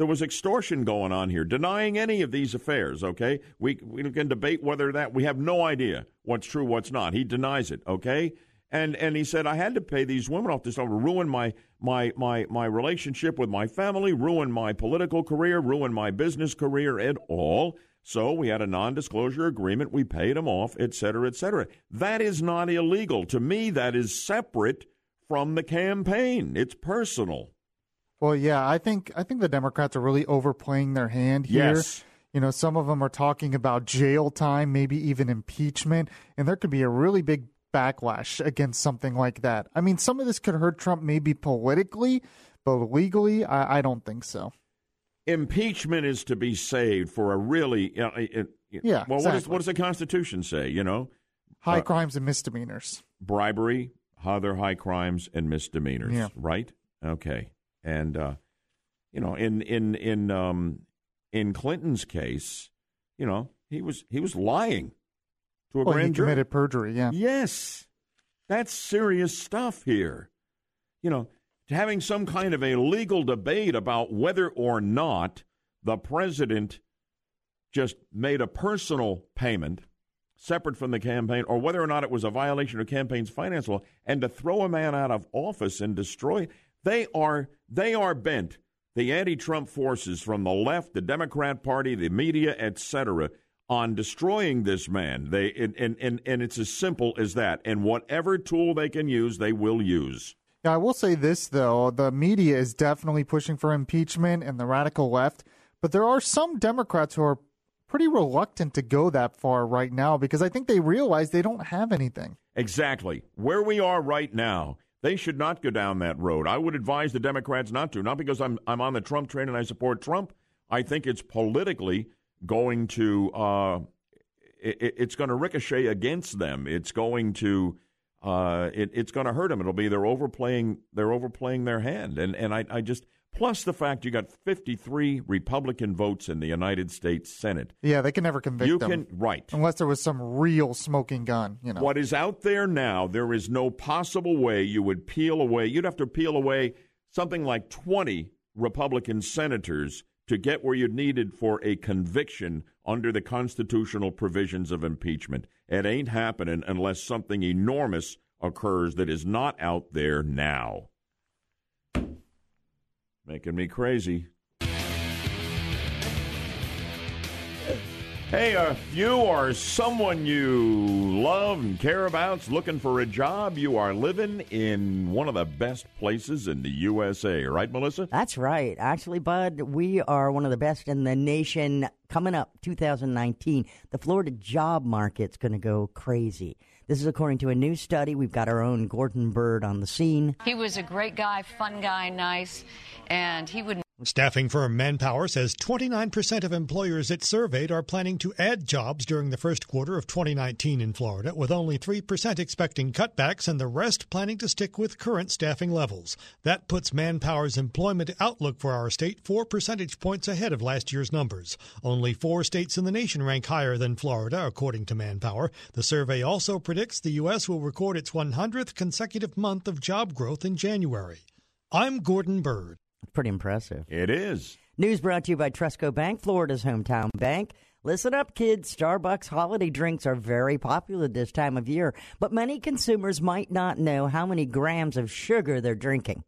there was extortion going on here, denying any of these affairs. Okay, we we can debate whether that we have no idea what's true, what's not. He denies it. Okay, and and he said I had to pay these women off. This will ruin my my my my relationship with my family, ruin my political career, ruin my business career, and all. So we had a non-disclosure agreement. We paid them off, et cetera, et cetera. That is not illegal to me. That is separate from the campaign. It's personal. Well, yeah, I think I think the Democrats are really overplaying their hand here. Yes. You know, some of them are talking about jail time, maybe even impeachment, and there could be a really big backlash against something like that. I mean, some of this could hurt Trump maybe politically, but legally, I, I don't think so. Impeachment is to be saved for a really, uh, uh, Yeah, Well, what, is, what does the Constitution say? You know, High Uh, crimes and misdemeanors. bribery, other high crimes, and misdemeanors. Yeah. Right. Okay. And uh, you know, in in in um, in Clinton's case, you know, he was he was lying to a Well, grand jury. committed perjury. Yeah. Yes, that's serious stuff here. You know, having some kind of a legal debate about whether or not the president just made a personal payment separate from the campaign or whether or not it was a violation of campaign's finance law and to throw a man out of office and destroy they are they are bent. The anti-trump forces from the left the democrat party the media etc on destroying this man. They and, and, and, and it's as simple as that. And whatever tool they can use they will use. Yeah, I will say this though: the media is definitely pushing for impeachment and the radical left, but there are some Democrats who are pretty reluctant to go that far right now because I think they realize they don't have anything. Exactly. Where we are right now, they should not go down that road. I would advise the Democrats not to, not because I'm I'm on the Trump train and I support Trump. I think it's politically going to uh, it, it's going to ricochet against them. It's going to uh, it, it's going to hurt them. It'll be they're overplaying they're overplaying their hand, and and I, I just plus the fact you got 53 Republican votes in the United States Senate. Yeah, they can never convict You them. can right. unless there was some real smoking gun. You know. What is out there now, there is no possible way you would peel away. You'd have to peel away something like 20 Republican senators to get where you needed for a conviction under the constitutional provisions of impeachment. It ain't happening unless something enormous occurs that is not out there now. Making me crazy. <laughs> Hey, uh, if you or someone you love and care about's looking for a job, you are living in one of the best places in the USA, right, Melissa? That's right. Actually, Bud, we are one of the best in the nation. Coming up 2019, the Florida job market's going to go crazy. This is according to a new study. We've got our own Gordon Bird on the scene. He was a great guy, fun guy, nice, and he would Staffing firm Manpower says 29% of employers it surveyed are planning to add jobs during the first quarter of 2019 in Florida, with only 3% expecting cutbacks and the rest planning to stick with current staffing levels. That puts Manpower's employment outlook for our state four percentage points ahead of last year's numbers. Only four states in the nation rank higher than Florida, according to Manpower. The survey also predicts the U.S. will record its 100th consecutive month of job growth in January. I'm Gordon Bird. Pretty impressive. It is. News brought to you by Trustco Bank, Florida's hometown bank. Listen up, kids. Starbucks holiday drinks are very popular this time of year, but many consumers might not know how many grams of sugar they're drinking.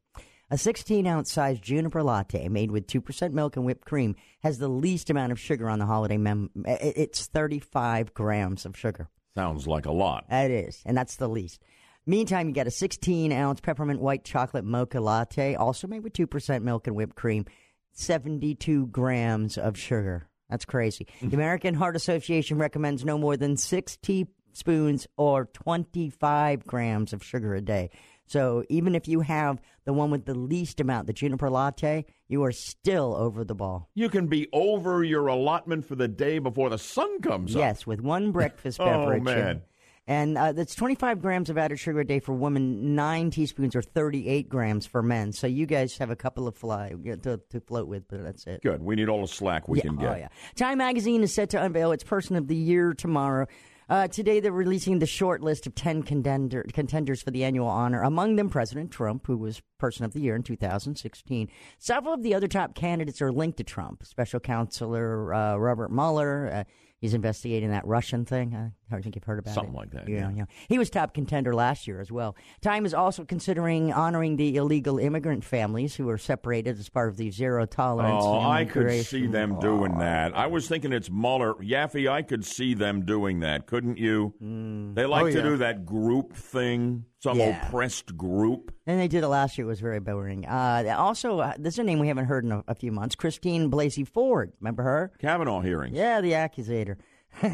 A 16 ounce size juniper latte made with 2% milk and whipped cream has the least amount of sugar on the holiday mem. It's 35 grams of sugar. Sounds like a lot. It is, and that's the least. Meantime, you get a 16 ounce peppermint white chocolate mocha latte, also made with 2% milk and whipped cream, 72 grams of sugar. That's crazy. Mm. the American Heart Association recommends no more than six teaspoons or 25 grams of sugar a day. So even if you have the one with the least amount, the juniper latte, you are still over the ball. You can be over your allotment for the day before the sun comes Yes, up. Yes, with one breakfast beverage. <laughs> oh, beverage. man. And uh, that's 25 grams of added sugar a day for women, nine teaspoons or 38 grams for men. So you guys have a couple of fly to, to float with, but that's it. Good. We need all the slack we yeah, can get. Oh, yeah. Time Magazine is set to unveil its Person of the Year tomorrow. Uh, today, they're releasing the short list of 10 contender, contenders for the annual honor. Among them, President Trump, who was Person of the Year in 2016. Several of the other top candidates are linked to Trump. Special Counselor uh, Robert Mueller. Uh, he's investigating that Russian thing. I think you've heard about it. Something it. like that. Yeah, Yeah. yeah. He was top contender last year as well. Time is also considering honoring the illegal immigrant families who were separated as part of the zero tolerance. Oh, I could see them doing that. I was thinking it's Mueller. Yaffee, I could see them doing that, couldn't you? Mm. They like Oh, to yeah. do that group thing, some Yeah. oppressed group. And they did it last year. It was very boring. Uh, also, uh, this is a name we haven't heard in a, a few months. Christine Blasey Ford. Remember her? Kavanaugh hearings. Yeah, the accusator. <laughs>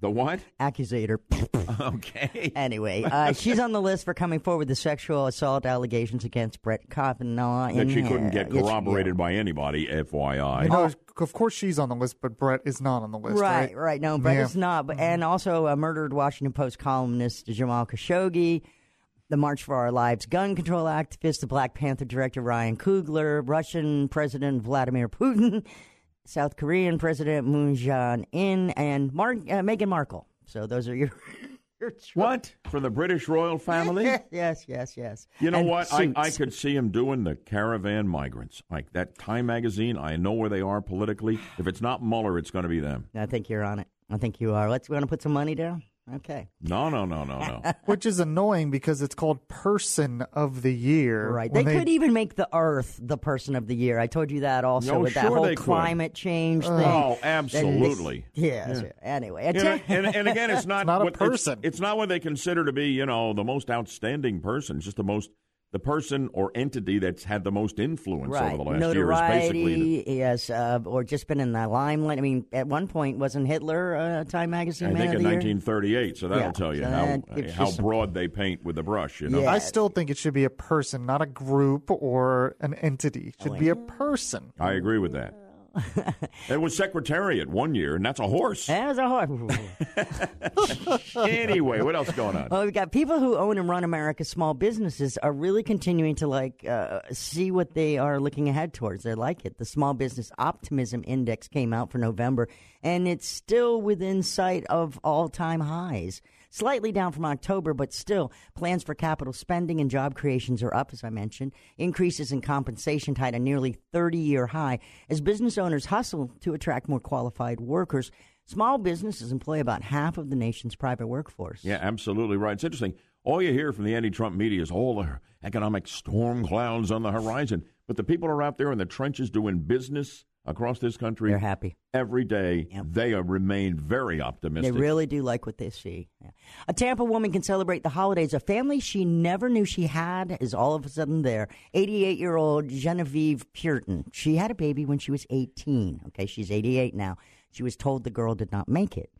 The what? Accusator. <laughs> okay. Anyway, uh, she's on the list for coming forward with the sexual assault allegations against Brett Kavanaugh. That she couldn't get yes, corroborated by anybody, FYI. You know, of course she's on the list, but Brett is not on the list, right, right? right. No, Brett Yeah. is not. But and also a murdered Washington Post columnist Jamal Khashoggi, the March for Our Lives gun control activist, the Black Panther director Ryan Coogler, Russian President Vladimir Putin, <laughs> South Korean President Moon Jae-in, and Mar- uh, Meghan Markle. So those are your. <laughs> your What? from the British royal family? <laughs> yes, yes, yes. You know And what? I, I could see him doing the caravan migrants. Like that Time magazine, I know where they are politically. If it's not Mueller, it's going to be them. I think you're on it. I think you are. Let's. We want to put some money down. Okay. No, no, no, no, no. <laughs> Which is annoying because it's called Person of the Year. Right. They, when could even make the Earth the person of the year. I told you that also No, with that sure whole they could. climate change oh, thing. Oh, Then this- absolutely. Yes. Yeah. Anyway, And, and, and again, it's <laughs> not, not a what, it's- person. It's, not what they consider to be, you know, the most outstanding person. It's just the most, the person or entity that's had the most influence right. over the last year is basically. The, Notoriety, yes, uh, or just been in the limelight. I mean, at one point, wasn't Hitler uh, Time Magazine I Man think of in the Year? 1938, so that'll Yeah, tell you so how that gives you how some- broad they paint with the brush. You know, I still think it should be a person, not a group or an entity. It should be a person. I agree with that. <laughs> it was Secretariat one year, and that's a horse. That was a hard. <laughs> anyway, what else going on? Well, we've got people who own and run America's small businesses are really continuing to like uh, see what they are looking ahead towards. They like it. The Small Business Optimism Index came out for November, and it's still within sight of all-time highs. Slightly down from October, but still, plans for capital spending and job creations are up, as I mentioned. Increases in compensation tied a nearly 30 year high as business owners hustle to attract more qualified workers. Small businesses employ about half of the nation's private workforce. Yeah, absolutely right. It's interesting. All you hear from the anti-Trump media is all the economic storm clouds on the horizon, but the people are out there in the trenches doing business across this country. They're happy every day. They are, remain very optimistic. They really do like what they see. Yeah. A Tampa woman can celebrate the holidays. A family she never knew she had is all of a sudden there. 88 year old Genevieve Purinton. She had a baby when she was 18. Okay, she's 88 now. She was told the girl did not make it.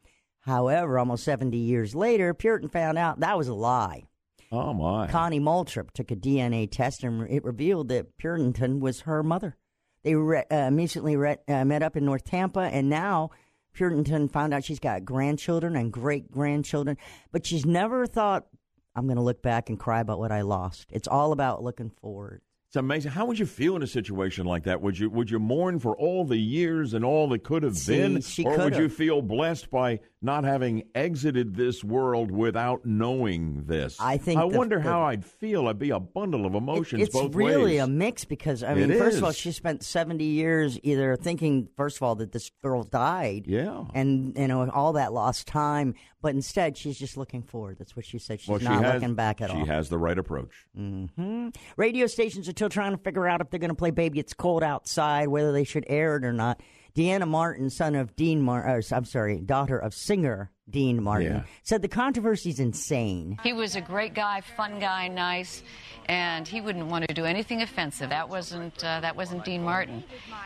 However, almost 70 years later, Purinton found out that was a lie. Oh my! Connie Moulthrop took a DNA test and it revealed that Purinton was her mother. They re- uh, immediately re- uh, met up in North Tampa, and now Purinton found out she's got grandchildren and great grandchildren, but she's never thought, I'm going to look back and cry about what I lost. It's all about looking forward. It's amazing. How would you feel in a situation like that? Would you would you mourn for all the years and all that could have See, been, or would you feel blessed by not having exited this world without knowing this. I think I the- wonder the- how I'd feel. I'd be a bundle of emotions it's both really ways. a mix because I mean, It first of all, she spent seventy years either thinking, first of all, that this girl died, yeah, and you know all that lost time, but instead she's just looking forward. That's what she said. She's well, she not has, looking back at she all. She has the right approach. hmm Radio stations are still trying to figure out if they're going to play "Baby It's Cold Outside," whether they should air it or not. Deana Martin, son of Dean Martin, uh, I'm sorry, daughter of singer Dean Martin, Yeah. said the controversy's insane. He was a great guy, fun guy, nice, and he wouldn't want to do anything offensive. That wasn't uh, that wasn't Dean Martin.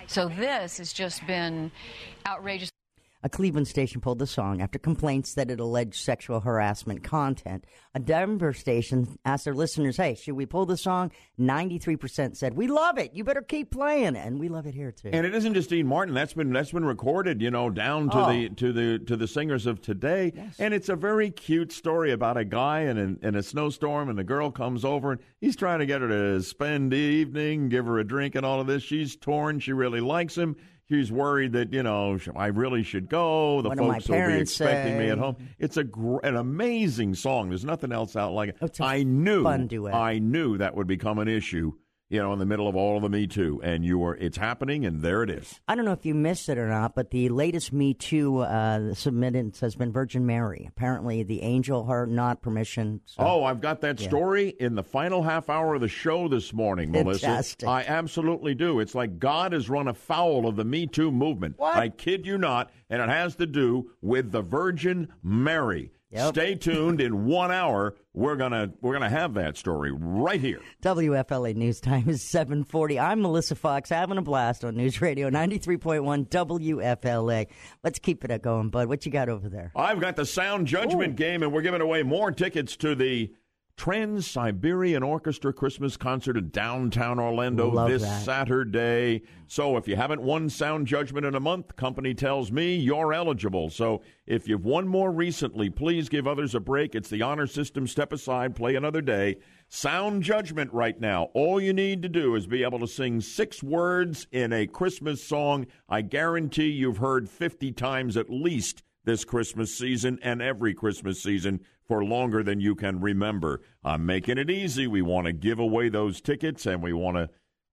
So this has just been outrageous. A Cleveland station pulled the song after complaints that it alleged sexual harassment content. A Denver station asked their listeners, hey, should we pull the song? 93% said, we love it. You better keep playing it. And we love it here, too. And it isn't just Dean Martin. That's been that's been recorded, you know, down to Oh. the to the to the singers of today. And it's a very cute story about a guy in a, in a snowstorm, and the girl comes over, and he's trying to get her to spend the evening, give her a drink, and all of this. She's torn. She really likes him. She's worried that you know I really should go. The folks will be expecting me at home. It's a gr- an amazing song. There's nothing else out like it. I knew. I knew that would become an issue. You know, in the middle of all of the Me Too, and you are it's happening, and there it is. I don't know if you missed it or not, but the latest Me Too uh, submitted has been Virgin Mary. Apparently, the angel heard not permission. So. Oh, I've got that Yeah. story in the final half hour of the show this morning, Melissa. I absolutely do. It's like God has run afoul of the Me Too movement. What? I kid you not, and it has to do with the Virgin Mary. Yep. Stay tuned. In one hour, we're gonna we're gonna have that story right here. WFLA News Time is 740. I'm Melissa Fox, having a blast on News Radio 93.1 WFLA. Let's keep it going, bud. What you got over there? I've got the Sound Judgment game, and we're giving away more tickets to the Trans Siberian Orchestra Christmas concert in downtown Orlando Love this that. Saturday. So if you haven't won Sound Judgment in a month, company tells me you're eligible. So if you've won more recently, please give others a break. It's the honor system. Step aside, play another day. Sound Judgment right now. All you need to do is be able to sing six words in a Christmas song. I guarantee you've heard 50 times at least this Christmas season and every Christmas season for longer than you can remember. I'm making it easy. We want to give away those tickets and we want to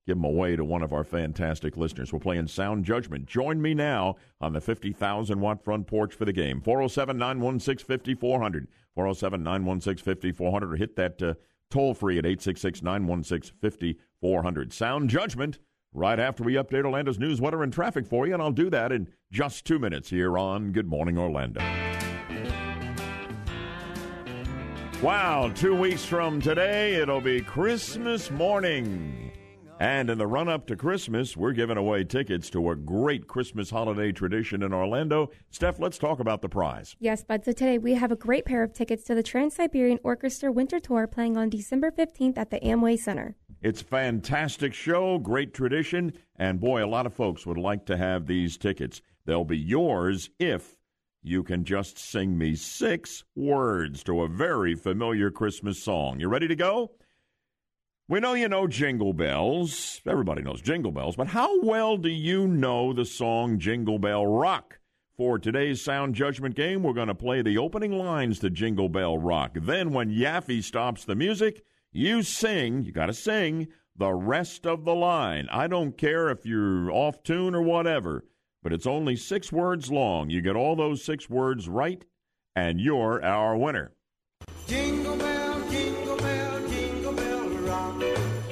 give them away to one of our fantastic listeners. We're playing Sound Judgment. Join me now on the 50,000 watt front porch for the game. 407 916 5400. 407 916 5400 or hit that uh, toll free at 866 916 5400. Sound Judgment right after we update Orlando's news, weather, and traffic for you, and I'll do that in just two minutes here on Good Morning Orlando. Wow, two weeks from today, it'll be Christmas morning. And in the run up to Christmas, we're giving away tickets to a great Christmas holiday tradition in Orlando. Steph, let's talk about the prize. Yes, bud. So today we have a great pair of tickets to the Trans Siberian Orchestra Winter Tour playing on December 15th at the Amway Center. It's a fantastic show, great tradition, and boy, a lot of folks would like to have these tickets. They'll be yours if you can just sing me six words to a very familiar Christmas song. You ready to go? We know you know Jingle Bells. Everybody knows Jingle Bells, but how well do you know the song Jingle Bell Rock? For today's Sound Judgment game, we're going to play the opening lines to Jingle Bell Rock. Then, when Yaffee stops the music, you sing, you got to sing the rest of the line. I don't care if you're off tune or whatever, but it's only six words long. You get all those six words right, and you're our winner. Jingle bell, jingle bell, jingle bell rock.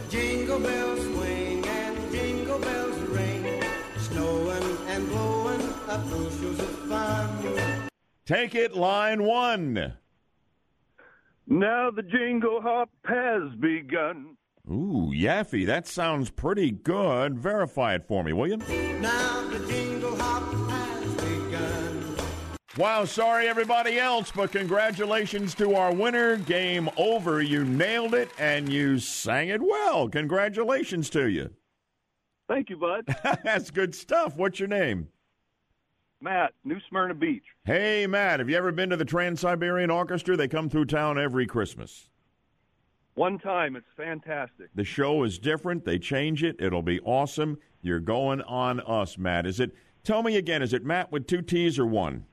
Jingle bells swing and jingle bells ring. Snowing and blowing up bushels of fun. Take it, line one. Now the jingle hop has begun. Ooh, Yaffee, that sounds pretty good. Verify it for me, will you? Now the jingle hop has begun. Wow, sorry everybody else, but congratulations to our winner. Game over. You nailed it and you sang it well. Congratulations to you. Thank you, bud. <laughs> That's good stuff. What's your name? Matt, New Smyrna Beach. Hey, Matt, have you ever been to the Trans Siberian Orchestra? They come through town every Christmas. One time, it's fantastic. The show is different. They change it. It'll be awesome. You're going on us, Matt. Is it? Tell me again. Is it Matt with two T's or one?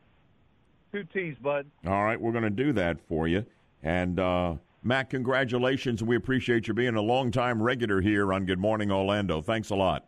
two T's, bud. All right, we're going to do that for you. And uh, Matt, congratulations. We appreciate you being a longtime regular here on Good Morning Orlando. Thanks a lot.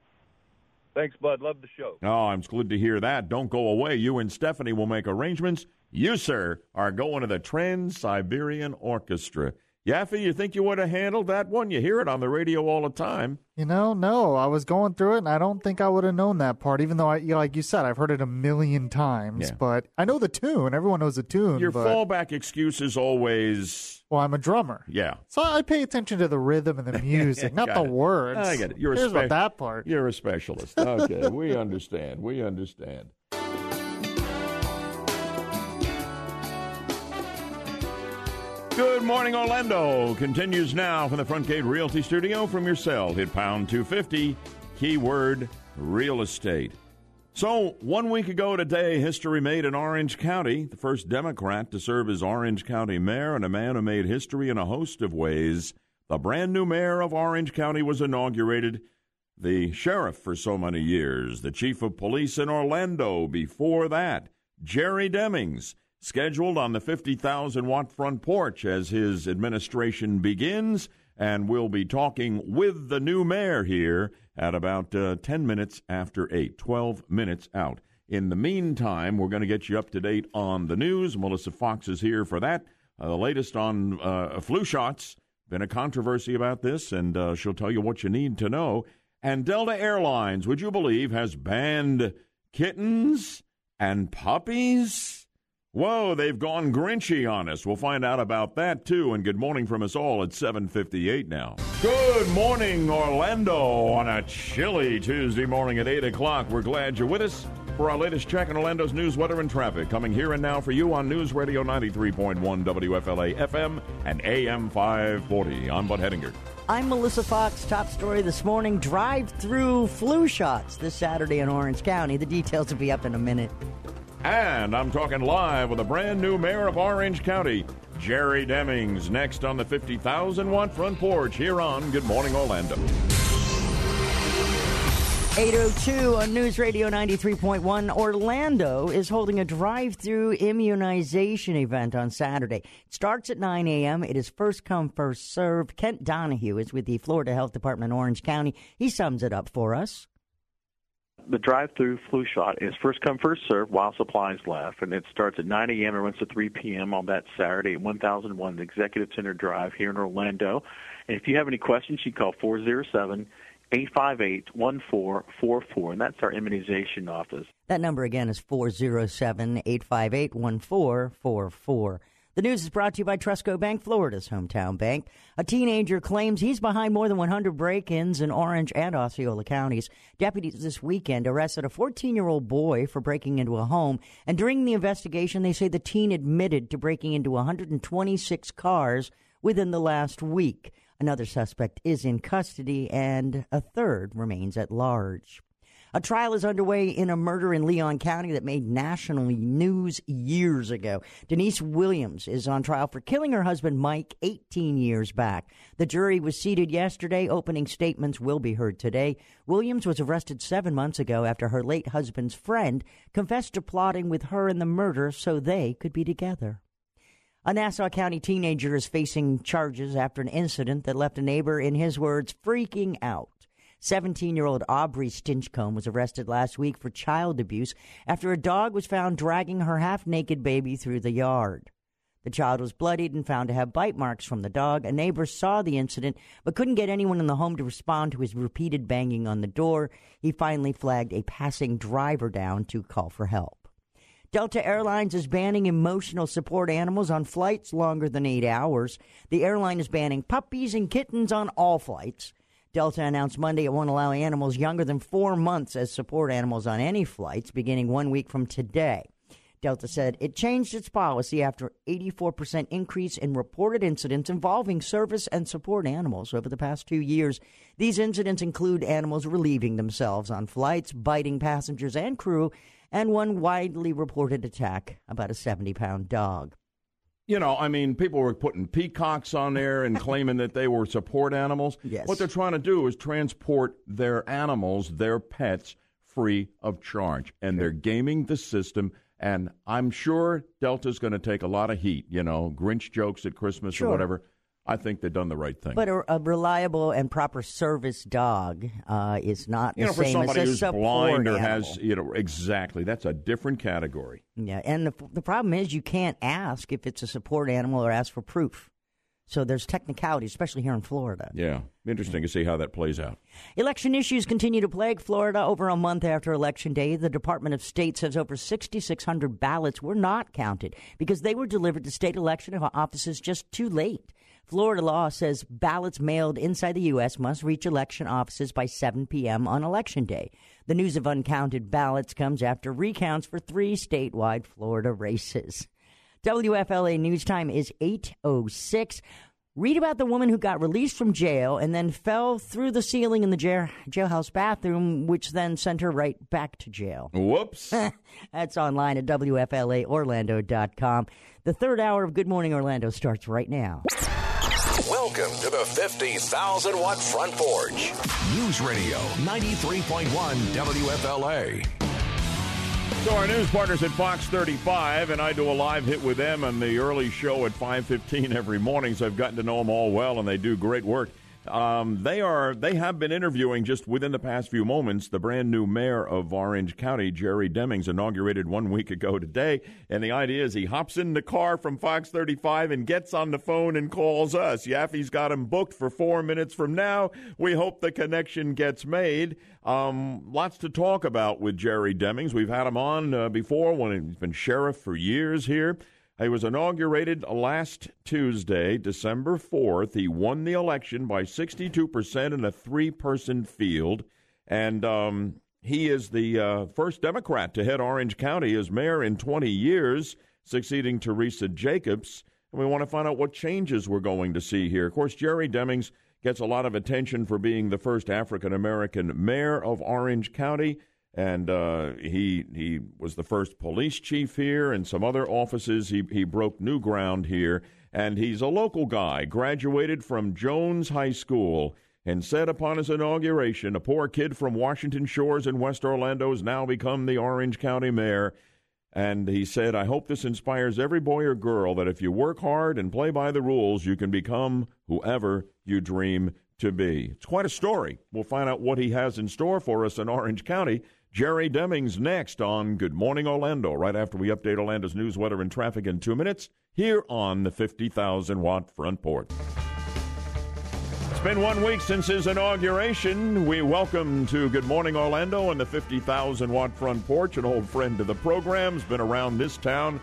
Thanks, bud. Love the show. Oh, I'm glad to hear that. Don't go away. You and Stephanie will make arrangements. You, sir, are going to the Trans Siberian Orchestra. Yaffee, you think you would have handled that one? You hear it on the radio all the time. You know, no, I was going through it, and I don't think I would have known that part. Even though, I, you know, like you said, I've heard it a million times. Yeah. But I know the tune. Everyone knows the tune. Your but, fallback excuse is always, well, I'm a drummer, yeah. so I pay attention to the rhythm and the <laughs> music, not the it. words. I get it. You're a Here's spe- what that part. You're a specialist. Okay, we <laughs> understand. We understand. Good morning, Orlando. Continues now from the Front Gate Realty Studio from your cell. Hit pound 250, keyword real estate. So, one week ago today, history made in Orange County. The first Democrat to serve as Orange County mayor and a man who made history in a host of ways. The brand new mayor of Orange County was inaugurated. The sheriff for so many years, the chief of police in Orlando before that, Jerry Demings, scheduled on the 50,000 watt front porch as his administration begins. And we'll be talking with the new mayor here at about uh, 10 minutes after 8, 12 minutes out. In the meantime, we're going to get you up to date on the news. Melissa Fox is here for that. Uh, the latest on uh, flu shots. Been a controversy about this, and uh, she'll tell you what you need to know. And Delta Airlines, would you believe, has banned kittens and puppies? Whoa, they've gone Grinchy on us. We'll find out about that too. And good morning from us all at 7:58 now. Good morning, Orlando, on a chilly Tuesday morning at 8 o'clock. We're glad you're with us for our latest check on Orlando's news, weather, and traffic. Coming here and now for you on News Radio 93.1 WFLA FM and AM 540. I'm Bud Hedinger. I'm Melissa Fox. Top story this morning drive through flu shots this Saturday in Orange County. The details will be up in a minute. And I'm talking live with the brand new mayor of Orange County, Jerry Demings, next on the 50,000 watt front porch here on Good Morning Orlando. 802 on News Radio 93.1. Orlando is holding a drive through immunization event on Saturday. It starts at 9 a.m. It is first come, first served. Kent Donahue is with the Florida Health Department in Orange County. He sums it up for us. The drive-through flu shot is first come first served while supplies last, and it starts at 9 a.m. and runs to 3 p.m. on that Saturday at 1001 Executive Center Drive here in Orlando. And if you have any questions, you can call 407 858 1444, and that's our immunization office. That number again is 407 858 1444. The news is brought to you by Trustco Bank, Florida's hometown bank. A teenager claims he's behind more than 100 break ins in Orange and Osceola counties. Deputies this weekend arrested a 14 year old boy for breaking into a home, and during the investigation, they say the teen admitted to breaking into 126 cars within the last week. Another suspect is in custody, and a third remains at large. A trial is underway in a murder in Leon County that made national news years ago. Denise Williams is on trial for killing her husband Mike 18 years back. The jury was seated yesterday. Opening statements will be heard today. Williams was arrested seven months ago after her late husband's friend confessed to plotting with her in the murder so they could be together. A Nassau County teenager is facing charges after an incident that left a neighbor, in his words, freaking out. 17 year old Aubrey Stinchcomb was arrested last week for child abuse after a dog was found dragging her half naked baby through the yard. The child was bloodied and found to have bite marks from the dog. A neighbor saw the incident but couldn't get anyone in the home to respond to his repeated banging on the door. He finally flagged a passing driver down to call for help. Delta Airlines is banning emotional support animals on flights longer than eight hours. The airline is banning puppies and kittens on all flights. Delta announced Monday it won't allow animals younger than four months as support animals on any flights beginning one week from today. Delta said it changed its policy after 84% increase in reported incidents involving service and support animals over the past two years. These incidents include animals relieving themselves on flights, biting passengers and crew, and one widely reported attack about a 70 pound dog. You know, I mean, people were putting peacocks on there and <laughs> claiming that they were support animals. Yes. What they're trying to do is transport their animals, their pets, free of charge. And they're gaming the system And I'm sure Delta's going to take a lot of heat, you know, Grinch jokes at Christmas Sure. or whatever. I think they've done the right thing. But a, a reliable and proper service dog uh, is not you the know, same somebody as a who's support blind or animal. has, you know, exactly. That's a different category. Yeah, and the, the problem is you can't ask if it's a support animal or ask for proof. So there's technicality, especially here in Florida. Yeah. Interesting to see how that plays out. Election issues continue to plague Florida over a month after Election Day. The Department of State says over 6,600 ballots were not counted because they were delivered to state election offices just too late. Florida law says ballots mailed inside the U.S. must reach election offices by 7 p.m. on Election Day. The news of uncounted ballots comes after recounts for three statewide Florida races. WFLA News Time is 806. Read about the woman who got released from jail and then fell through the ceiling in the jail, jailhouse bathroom, which then sent her right back to jail. Whoops. <laughs> That's online at WFLAOrlando.com. The third hour of Good Morning Orlando starts right now. Welcome to the 50,000 watt front porch. News Radio 93.1 WFLA. So our news partners at Fox 35, and I do a live hit with them on the early show at 5:15 every morning. So I've gotten to know them all well, and they do great work. Um, they are they have been interviewing just within the past few moments the brand new mayor of Orange County, Jerry Demings, inaugurated one week ago today. And the idea is he hops in the car from Fox 35 and gets on the phone and calls us. Yaffee's got him booked for four minutes from now. We hope the connection gets made. Um, lots to talk about with Jerry Demings. We've had him on uh, before when he's been sheriff for years here. He was inaugurated last Tuesday, December 4th. He won the election by 62% in a three person field. And um, he is the uh, first Democrat to head Orange County as mayor in 20 years, succeeding Teresa Jacobs. And we want to find out what changes we're going to see here. Of course, Jerry Demings gets a lot of attention for being the first African American mayor of Orange County and uh, he he was the first police chief here, and some other offices. He he broke new ground here, and he's a local guy. Graduated from Jones High School, and said upon his inauguration, a poor kid from Washington Shores in West Orlando has now become the Orange County mayor. And he said, I hope this inspires every boy or girl that if you work hard and play by the rules, you can become whoever you dream to be. It's quite a story. We'll find out what he has in store for us in Orange County. Jerry Demings next on Good Morning Orlando, right after we update Orlando's news, weather, and traffic in two minutes, here on the 50,000 watt front porch. It's been one week since his inauguration. We welcome to Good Morning Orlando and the 50,000 watt front porch, an old friend of the program's been around this town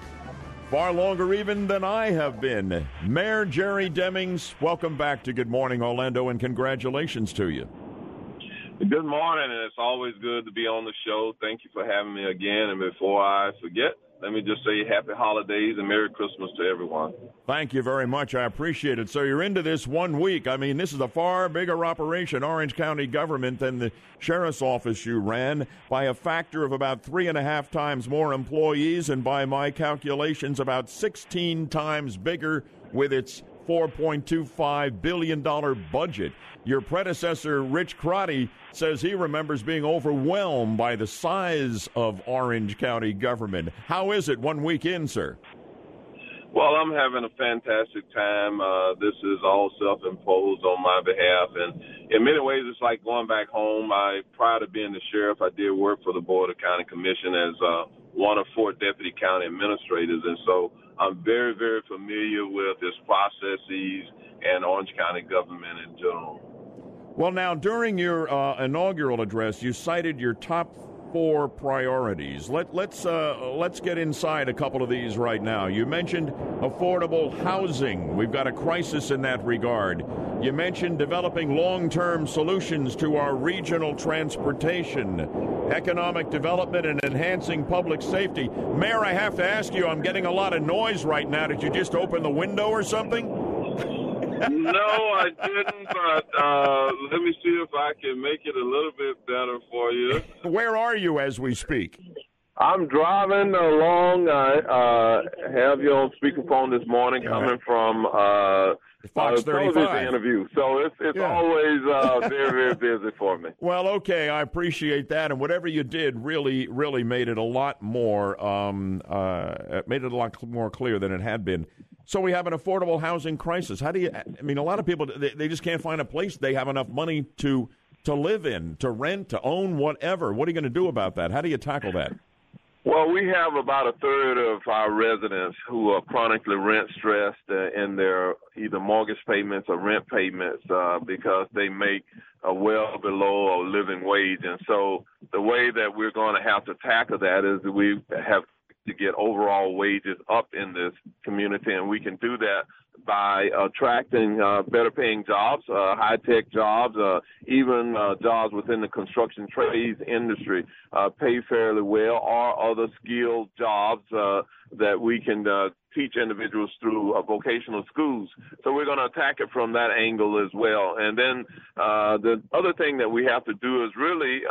far longer even than I have been. Mayor Jerry Demings, welcome back to Good Morning Orlando and congratulations to you. Good morning, and it's always good to be on the show. Thank you for having me again. And before I forget, let me just say happy holidays and Merry Christmas to everyone. Thank you very much. I appreciate it. So you're into this one week. I mean, this is a far bigger operation, Orange County government, than the sheriff's office you ran by a factor of about three and a half times more employees, and by my calculations, about 16 times bigger with its $4.25 billion budget. Your predecessor, Rich Crotty, says he remembers being overwhelmed by the size of Orange County government. How is it one week in, sir? Well, I'm having a fantastic time. Uh, this is all self-imposed on my behalf, and in many ways, it's like going back home. I, prior to being the sheriff, I did work for the Board of County Commission as uh, one of four deputy county administrators, and so I'm very, very familiar with its processes and Orange County government in general. Well, now, during your uh, inaugural address, you cited your top four priorities. Let, let's uh, let's get inside a couple of these right now. You mentioned affordable housing. We've got a crisis in that regard. You mentioned developing long-term solutions to our regional transportation, economic development, and enhancing public safety. Mayor, I have to ask you. I'm getting a lot of noise right now. Did you just open the window or something? No, I didn't, but uh, let me see if I can make it a little bit better for you. <laughs> Where are you as we speak? I'm driving along. I uh, have you on speakerphone this morning, coming from uh, Fox a television 35. interview. So it's it's Yeah. always uh, <laughs> very very busy for me. Well, okay, I appreciate that, and whatever you did really, really made it a lot more, um, uh, made it a lot more clear than it had been. So we have an affordable housing crisis. How do you? I mean, a lot of people they, they just can't find a place they have enough money to to live in, to rent, to own, whatever. What are you going to do about that? How do you tackle that? Well, we have about a third of our residents who are chronically rent stressed uh, in their either mortgage payments or rent payments uh, because they make a well below a living wage. And so the way that we're going to have to tackle that is that we have to get overall wages up in this community, and we can do that by attracting uh, better paying jobs, uh, high tech jobs, uh, even uh, jobs within the construction trades industry uh, pay fairly well, or other skilled jobs uh, that we can teach individuals through vocational schools. So we're going to attack it from that angle as well. And then the other thing that we have to do is really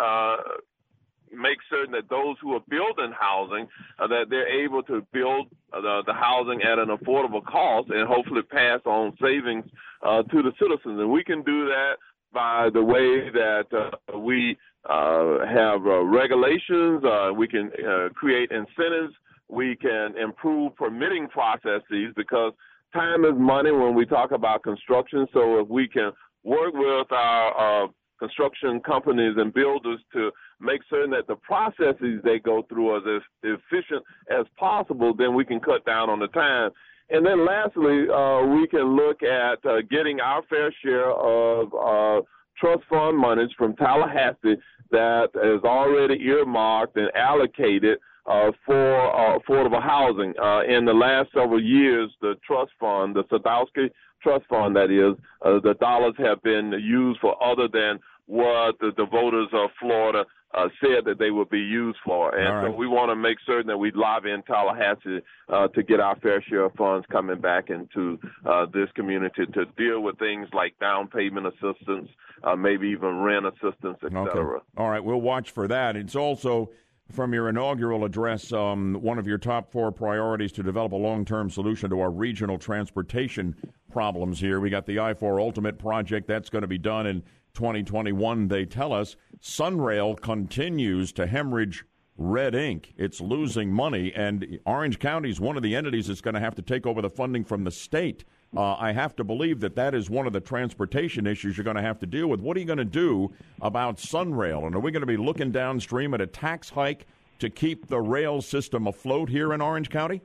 make certain that those who are building housing uh, that they're able to build uh, the, the housing at an affordable cost and hopefully pass on savings uh, to the citizens. And we can do that by the way that uh, we uh, have uh, regulations uh, we can uh, create incentives. We can improve permitting processes because time is money when we talk about construction. So if we can work with our construction companies and builders to make certain that the processes they go through are as efficient as possible, then we can cut down on the time. And then lastly, uh, we can look at uh, getting our fair share of uh, trust fund monies from Tallahassee that is already earmarked and allocated uh, for uh, affordable housing. Uh, in the last several years, the trust fund, the Sadowski Trust Fund, that is, uh, the dollars have been used for other than what the, the voters of Florida uh, said that they would be used for. And right. so we want to make certain that we lobby in Tallahassee uh, to get our fair share of funds coming back into uh, this community to deal with things like down payment assistance, uh, maybe even rent assistance, et cetera. All right, we'll watch for that. It's also from your inaugural address, um, one of your top four priorities to develop a long term solution to our regional transportation problems here. We got the I 4 Ultimate project that's going to be done in 2021, they tell us. Sunrail continues to hemorrhage red ink. It's losing money, and Orange County is one of the entities that's going to have to take over the funding from the state. Uh, I have to believe that that is one of the transportation issues you're going to have to deal with. What are you going to do about Sunrail? And are we going to be looking downstream at a tax hike to keep the rail system afloat here in Orange County?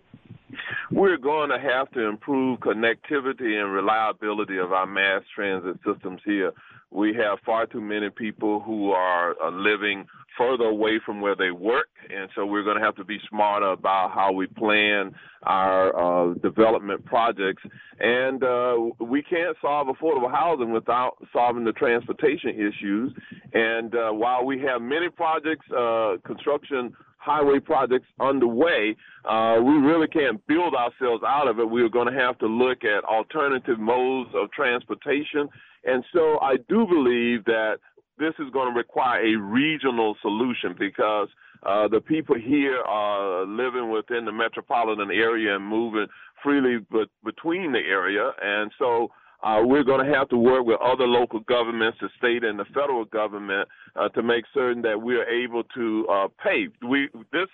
We're going to have to improve connectivity and reliability of our mass transit systems here. We have far too many people who are uh, living further away from where they work, and so we're going to have to be smarter about how we plan our uh, development projects. And uh, we can't solve affordable housing without solving the transportation issues. And uh, while we have many projects, uh, construction highway projects underway, uh, we really can't build ourselves out of it. We're going to have to look at alternative modes of transportation. And so I do believe that this is going to require a regional solution because uh, the people here are living within the metropolitan area and moving freely but between the area. And so uh, we're going to have to work with other local governments, the state and the federal government, uh, to make certain that we are able to uh, pay. We this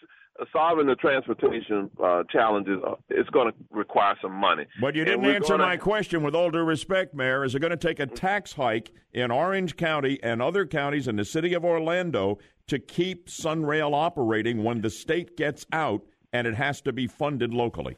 solving the transportation uh, challenges uh, it's going to require some money. But you didn't answer gonna- my question with all due respect, Mayor. Is it going to take a tax hike in Orange County and other counties in the city of Orlando to keep Sunrail operating when the state gets out and it has to be funded locally?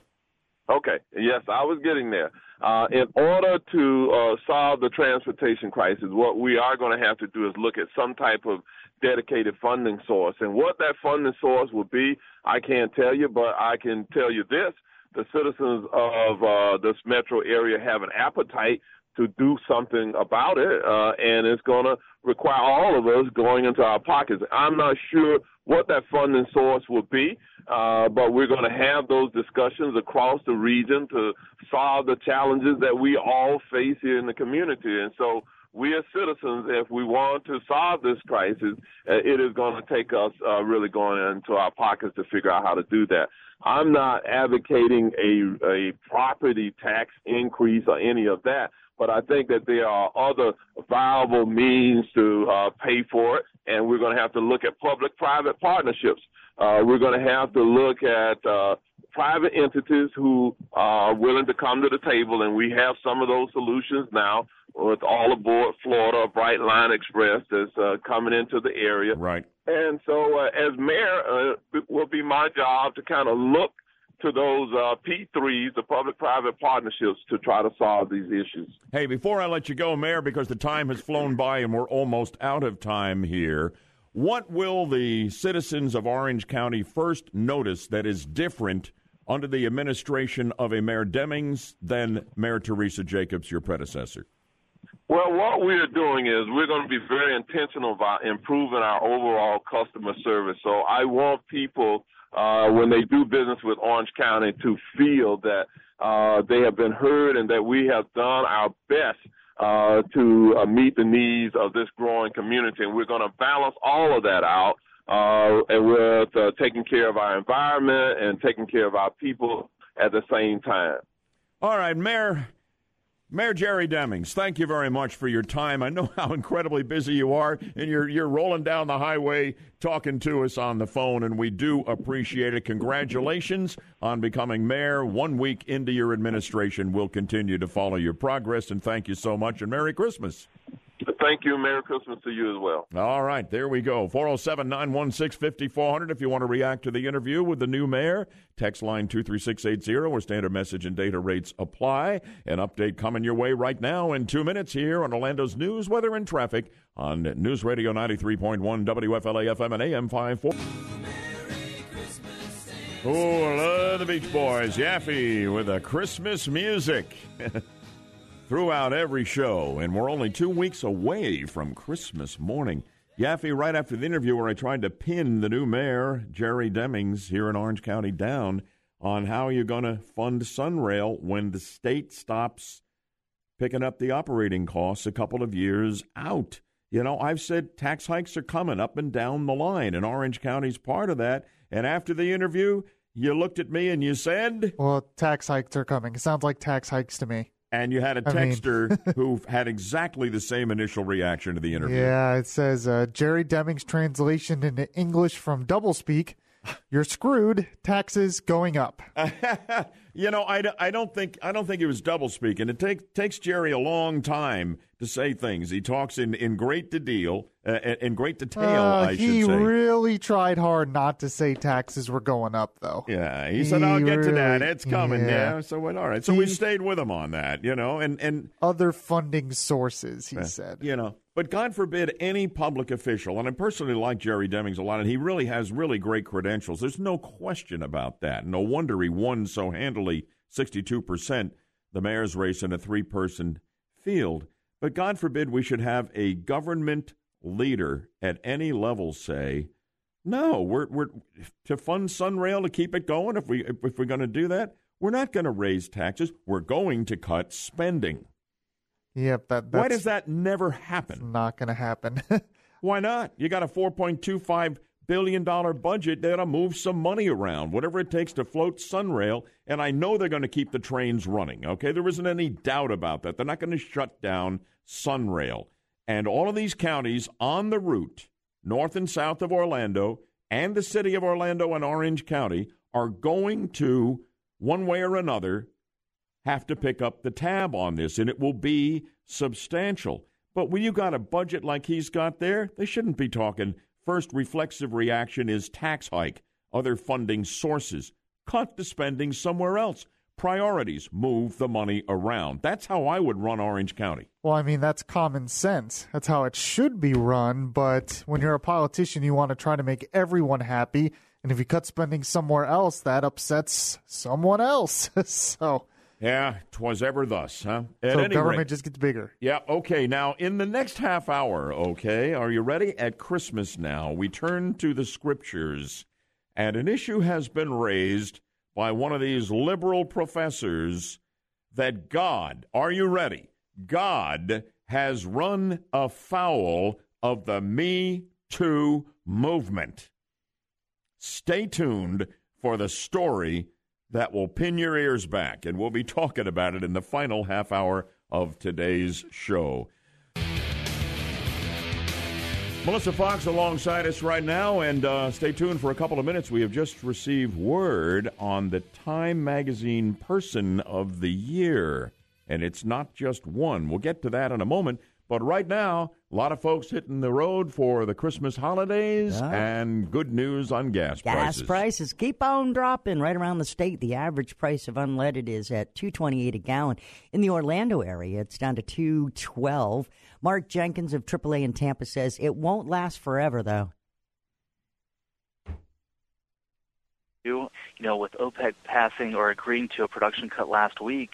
Okay. Yes, I was getting there. Uh, in order to uh, solve the transportation crisis, what we are going to have to do is look at some type of dedicated funding source. And what that funding source will be, I can't tell you, but I can tell you this. The citizens of uh, this metro area have an appetite to do something about it, uh, and it's going to require all of us going into our pockets. I'm not sure what that funding source will be, uh, but we're going to have those discussions across the region to solve the challenges that we all face here in the community. And so we as citizens, if we want to solve this crisis, uh, it is going to take us uh, really going into our pockets to figure out how to do that. I'm not advocating a a property tax increase or any of that, but I think that there are other viable means to uh, pay for it, and we're going to have to look at public-private partnerships. Uh, we're going to have to look at uh, private entities who are willing to come to the table, and we have some of those solutions now with all aboard Florida, Brightline Express that's uh, coming into the area. Right. And so, uh, as mayor, uh, it will be my job to kind of look to those uh, P3s, the public-private partnerships, to try to solve these issues. Hey, before I let you go, Mayor, because the time has flown by and we're almost out of time here, what will the citizens of Orange County first notice that is different under the administration of a Mayor Demings than Mayor Teresa Jacobs, your predecessor? Well, what we're doing is we're going to be very intentional about improving our overall customer service. So I want people, uh, when they do business with Orange County, to feel that uh, they have been heard and that we have done our best uh, to uh, meet the needs of this growing community. And we're going to balance all of that out uh, and with uh, taking care of our environment and taking care of our people at the same time. All right, Mayor. Mayor Jerry Demings, thank you very much for your time. I know <laughs> how incredibly busy you are, and you're you're rolling down the highway talking to us on the phone, and we do appreciate it. Congratulations on becoming mayor. One week into your administration, we'll continue to follow your progress, and thank you so much, and Merry Christmas. Thank you. Merry Christmas to you as well. All right, there we go. 407 916 5400. If you want to react to the interview with the new mayor, text line 23680 where standard message and data rates apply. An update coming your way right now in two minutes here on Orlando's news, weather, and traffic on News Radio 93.1 WFLA FM and AM 54. Oh, love the Beach Boys. Yaffee with the Christmas music. <laughs> throughout every show, and we're only two weeks away from Christmas morning. Yaffee, right after the interview where I tried to pin the new mayor, Jerry Demings, here in Orange County down on how you're going to fund Sunrail when the state stops picking up the operating costs a couple of years out. You know, I've said tax hikes are coming up and down the line, and Orange County's part of that. And after the interview, you looked at me and you said, Well, tax hikes are coming. It sounds like tax hikes to me. And you had a I mean- texter <laughs> who had exactly the same initial reaction to the interview. Yeah, it says uh, Jerry Deming's translation into English from doublespeak. You're screwed. Taxes going up. <laughs> you know, I, I don't think I don't think he was doublespeak, and It take, takes Jerry a long time to say things. He talks in, in great detail, uh, in great detail. Uh, I he should say. really tried hard not to say taxes were going up, though. Yeah, he said, "I'll get to that. It's coming." Yeah. yeah. So went all right. So we stayed with him on that, you know, and and Other funding sources, he Uh, said. You know, but God forbid any public official, and I personally like Jerry Demings a lot, and he really has really great credentials. There's no question about that. No wonder he won so handily 62% the mayor's race in a three person field. But God forbid we should have a government leader at any level say, no, we're, we're to fund Sunrail to keep it going. If we if we're going to do that, we're not going to raise taxes. We're going to cut spending. Yep, that, that's Why does that never happen? not going to happen. <laughs> Why not? You got a $4.25 billion dollar budget. They got to move some money around, whatever it takes to float Sunrail. And I know they're going to keep the trains running, okay? There isn't any doubt about that. They're not going to shut down Sunrail. And all of these counties on the route, north and south of Orlando, and the city of Orlando and Orange County, are going to, one way or another, have to pick up the tab on this, and it will be substantial. But when you got a budget like he's got there, they shouldn't be talking. First reflexive reaction is tax hike, other funding sources. Cut the spending somewhere else. Priorities, move the money around. That's how I would run Orange County. well, I mean, that's common sense. That's how it should be run. But when you're a politician, you want to try to make everyone happy. And if you cut spending somewhere else, that upsets someone else. <laughs> so, Yeah, 'twas ever thus, huh? At so government rate- just gets bigger. Yeah, okay. Now, in the next half hour, okay, are you ready? At Christmas now, we turn to the scriptures, and an issue has been raised by one of these liberal professors that God, are you ready? God has run afoul of the Me Too movement. Stay tuned for the story that will pin your ears back, and we'll be talking about it in the final half hour of today's show. Melissa Fox alongside us right now, and uh, stay tuned for a couple of minutes. We have just received word on the Time Magazine Person of the Year, and it's not just one. We'll get to that in a moment. But right now, a lot of folks hitting the road for the Christmas holidays and good news on gas, Gas prices. Gas prices keep on dropping right around the state. The average price of unleaded is at two twenty eight a gallon. In the Orlando area, it's down to two twelve. Mark Jenkins of AAA in Tampa says it won't last forever, though. You know, with OPEC passing or agreeing to a production cut last week,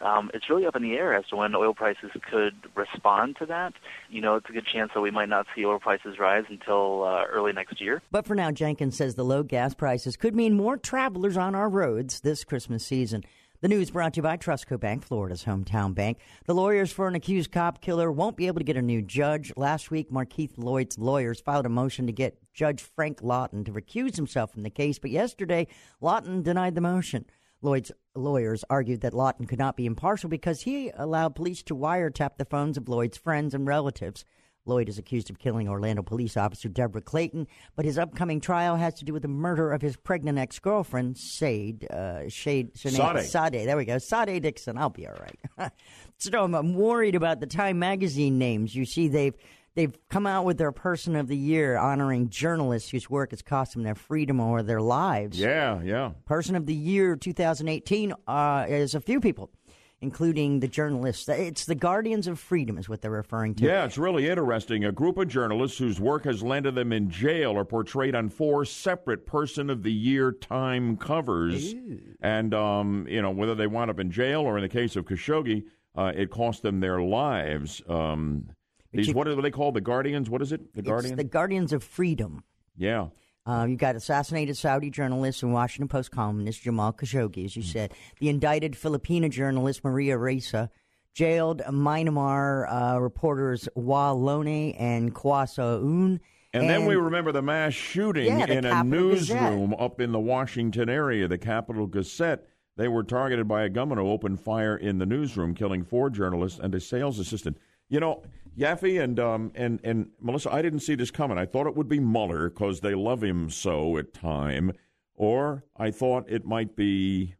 um, it's really up in the air as to when oil prices could respond to that. You know, it's a good chance that we might not see oil prices rise until uh, early next year. But for now, Jenkins says the low gas prices could mean more travelers on our roads this Christmas season. The news brought to you by Trustco Bank, Florida's hometown bank. The lawyers for an accused cop killer won't be able to get a new judge. Last week, Markeith Lloyd's lawyers filed a motion to get Judge Frank Lawton to recuse himself from the case, but yesterday, Lawton denied the motion. Lloyd's lawyers argued that Lawton could not be impartial because he allowed police to wiretap the phones of Lloyd's friends and relatives. Lloyd is accused of killing Orlando police officer Deborah Clayton, but his upcoming trial has to do with the murder of his pregnant ex girlfriend, Sade, uh, Shade, Sade. Sade. There we go. Sade Dixon. I'll be all right. <laughs> so I'm, I'm worried about the Time Magazine names. You see, they've they've come out with their Person of the Year honoring journalists whose work has cost them their freedom or their lives. Yeah, yeah. Person of the Year 2018 uh, is a few people, including the journalists. It's the Guardians of Freedom, is what they're referring to. Yeah, it's really interesting. A group of journalists whose work has landed them in jail are portrayed on four separate Person of the Year Time covers. And, um, you know, whether they wound up in jail or in the case of Khashoggi, uh, it cost them their lives. Um, these, what are they called? The Guardians? What is it? The It's Guardian? the Guardians of Freedom. yeah. Uh, you got assassinated Saudi journalist and Washington Post columnist Jamal Khashoggi, as you said. The indicted Filipina journalist Maria Ressa. Jailed Myanmar uh, reporters Wa Lone and Kyaw Soe Oo. And, then we remember the mass shooting Yeah, the in a Capitol Gazette. newsroom up in the Washington area, the Capitol Gazette. They were targeted by a gunman who opened fire in the newsroom, killing four journalists and a sales assistant. You know, Yaffee and um, and and Melissa, I didn't see this coming. I thought it would be Mueller because they love him so at time, or I thought it might be.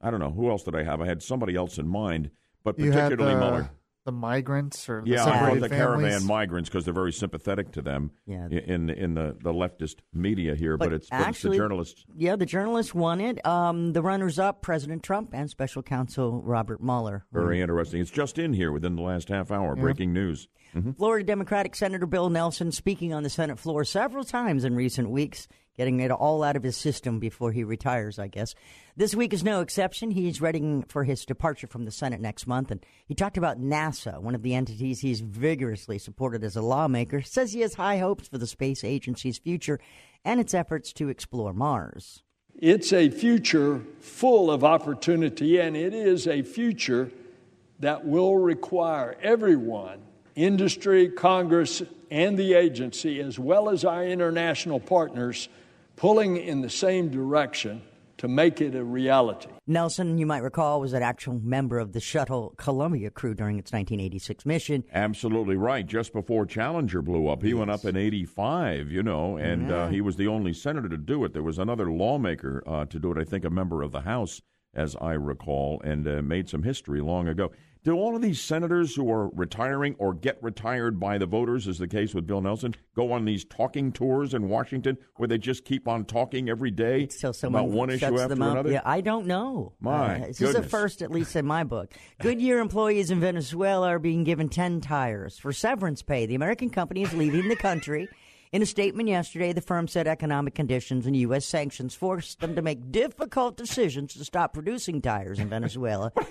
I don't know who else did I have. I had somebody else in mind, but You had particularly the, Mueller. The migrants or the Yeah, separated the families. caravan migrants because they're very sympathetic to them Yeah. in in the, the leftist media here, but, it's, but actually, it's the journalists. Yeah, the journalists won it. Um, the runners-up, President Trump and Special Counsel Robert Mueller. Very interesting. It's just in here within the last half hour. Yeah. Breaking news. Mhm. Florida Democratic Senator Bill Nelson speaking on the Senate floor several times in recent weeks, getting it all out of his system before he retires, I guess. This week is no exception. He's ready for his departure from the Senate next month, and he talked about NASA, one of the entities he's vigorously supported as a lawmaker. Says he has high hopes for the space agency's future and its efforts to explore Mars. It's a future full of opportunity, and it is a future that will require everyone industry, Congress, and the agency, as well as our international partners, pulling in the same direction to make it a reality. Nelson, you might recall, was an actual member of the shuttle Columbia crew during its 1986 mission. Absolutely right. Just before Challenger blew up, he went up in '85. You know, and uh, he was the only senator to do it. There was another lawmaker uh, to do it. I think a member of the House, as I recall, and uh, made some history long ago. Do all of these senators who are retiring or get retired by the voters, as the case with Bill Nelson, go on these talking tours in Washington where they just keep on talking every day Someone about one issue after another? Yeah, I don't know. My Uh, this is a first, at least in my book. <laughs> Goodyear employees in Venezuela are being given 10 tires for severance pay. The American company is leaving the country. In a statement yesterday, the firm said economic conditions and U.S. sanctions forced them to make difficult decisions to stop producing tires in Venezuela. <laughs>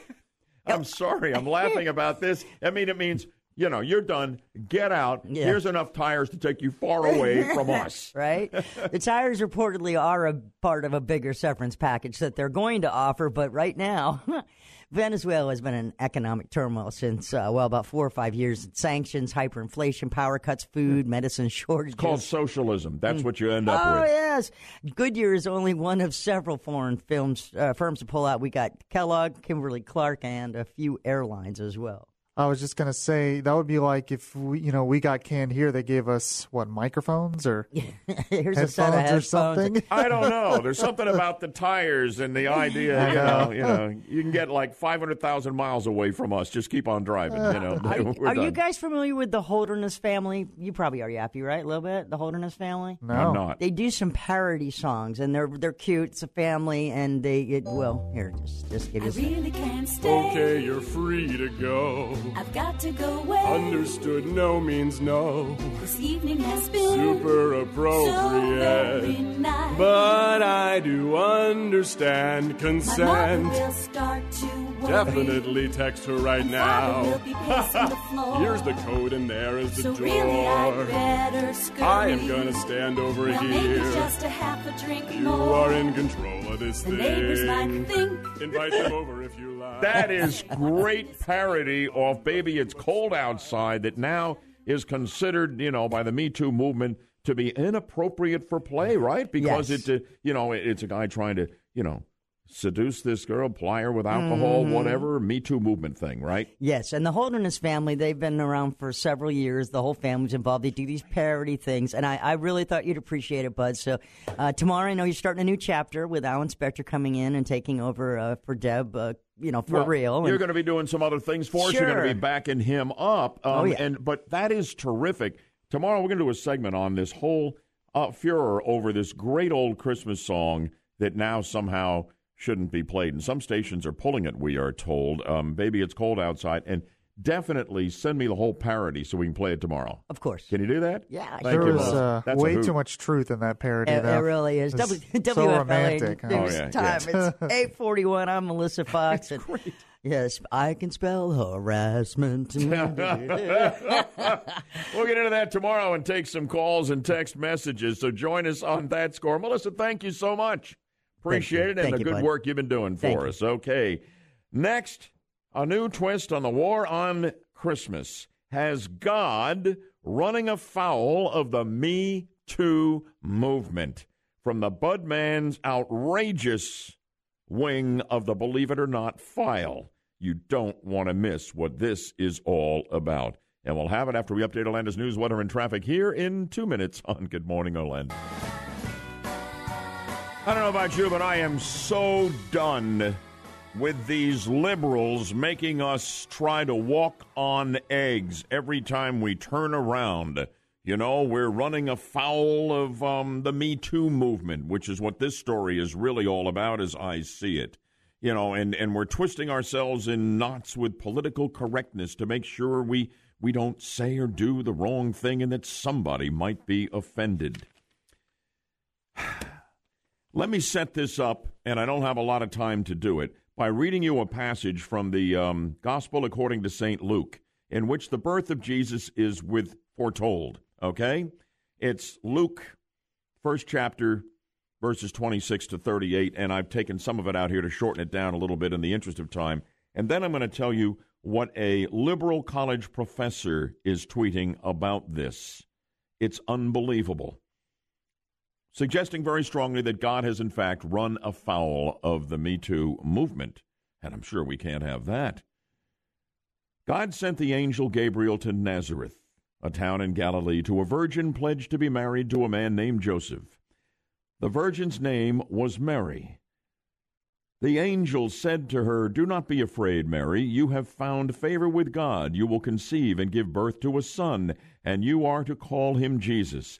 I'm sorry. I'm laughing about this. I mean, it means You know, you're done. Get out. Yeah. Here's enough tires to take you far away from <laughs> us. right? The tires reportedly are a part of a bigger severance package that they're going to offer, but right now, <laughs> Venezuela has been in economic turmoil since, uh, well, about four or five years. Sanctions, hyperinflation, power cuts, food, medicine shortages. It's called socialism. That's what you end up Oh with. Oh, yes, Goodyear is only one of several foreign films uh, firms to pull out. We got Kellogg, Kimberly Clark, and a few airlines as well. I was just gonna say that would be like if we, you know, we got canned here. They gave us what microphones or <laughs> Here's a headphones set of or something. <laughs> I don't know. There's something about the tires and the idea. I You know, know. you know, you can get like 500,000 miles away from us. Just keep on driving. You know, <laughs> Are, We're are you guys familiar with the Holderness family? You probably are, Yappy, right? A little bit. The Holderness family. No. I'm not. They do some parody songs, and they're they're cute. It's a family, and they it, well here just just give I you. some- really can't stay. Okay, you're free to go. I've got to go away. Understood, no means no. This evening has been Super so appropriate. very nice. But I do understand My mother consent. will start to. Definitely text her right Father now. will be pacing the <laughs> floor. Here's the code, and there is the So door. really, I'd better scurry. I am gonna stand over well, Maybe here. just a half a drink You more. are in control of this The thing. neighbors might think Invite them over if you like. That is great parody of Baby It's Cold Outside that now is considered, you know, by the Me Too movement to be inappropriate for play, right? Because Yes. it's a, uh, you know, it's a guy trying to, you know, seduce this girl, ply her with alcohol, Mhm. whatever, Me Too movement thing, right? Yes, and the Holderness family, they've been around for several years. The whole family's involved. They do these parody things, and I, I really thought you'd appreciate it, Bud. So uh, tomorrow, I know you're starting a new chapter with Alan Spector coming in and taking over uh, for Deb, uh, you know, for Well, real. You're going to be doing some other things for us. You're going to be backing him up. Um, Oh, yeah. And but that is terrific. Tomorrow we're going to do a segment on this whole uh, furor over this great old Christmas song that now somehow shouldn't be played. And some stations are pulling it. We are told. Um, Baby, it's cold outside. And definitely send me the whole parody so we can play it tomorrow. Of course. Can you do that? Yeah, Thank there you, was uh, way too much truth in that parody. It, it really is. It's W- so WFLA romantic. huh? News Oh, yeah, time. yeah. It's <laughs> eight forty one. I'm Melissa Fox. and Yes, I can spell harassment. <laughs> We'll get into that tomorrow and take some calls and text messages. So join us on that score. Melissa, thank you so much. Appreciate you. it and Thank the you, good bud. work you've been doing Thank for you. us. Okay. Next, a new twist on the war on Christmas. Has God running afoul of the Me Too movement from the Budman's outrageous wing of the Believe It or Not file. You don't want to miss what this is all about. And we'll have it after we update Orlando's news, weather, and traffic here in two minutes on Good Morning Orlando. I don't know about you, but I am so done with these liberals making us try to walk on eggs every time we turn around. You know, we're running afoul of um, the Me Too movement, which is what this story is really all about, as I see it. You know, and, and we're twisting ourselves in knots with political correctness to make sure we, we don't say or do the wrong thing and that somebody might be offended. Let me set this up, and I don't have a lot of time to do it, by reading you a passage from the um, Gospel according to St. Luke, in which the birth of Jesus is with foretold. Okay? It's Luke, first chapter, verses 26 to 38, and I've taken some of it out here to shorten it down a little bit in the interest of time. And then I'm going to tell you what a liberal college professor is tweeting about this. It's unbelievable suggesting very strongly that God has, in fact, run afoul of the Me Too movement. And I'm sure we can't have that. God sent the angel Gabriel to Nazareth, a town in Galilee, to a virgin pledged to be married to a man named Joseph. The virgin's name was Mary. The angel said to her, Do not be afraid, Mary. You have found favor with God. You will conceive and give birth to a son, and you are to call him Jesus.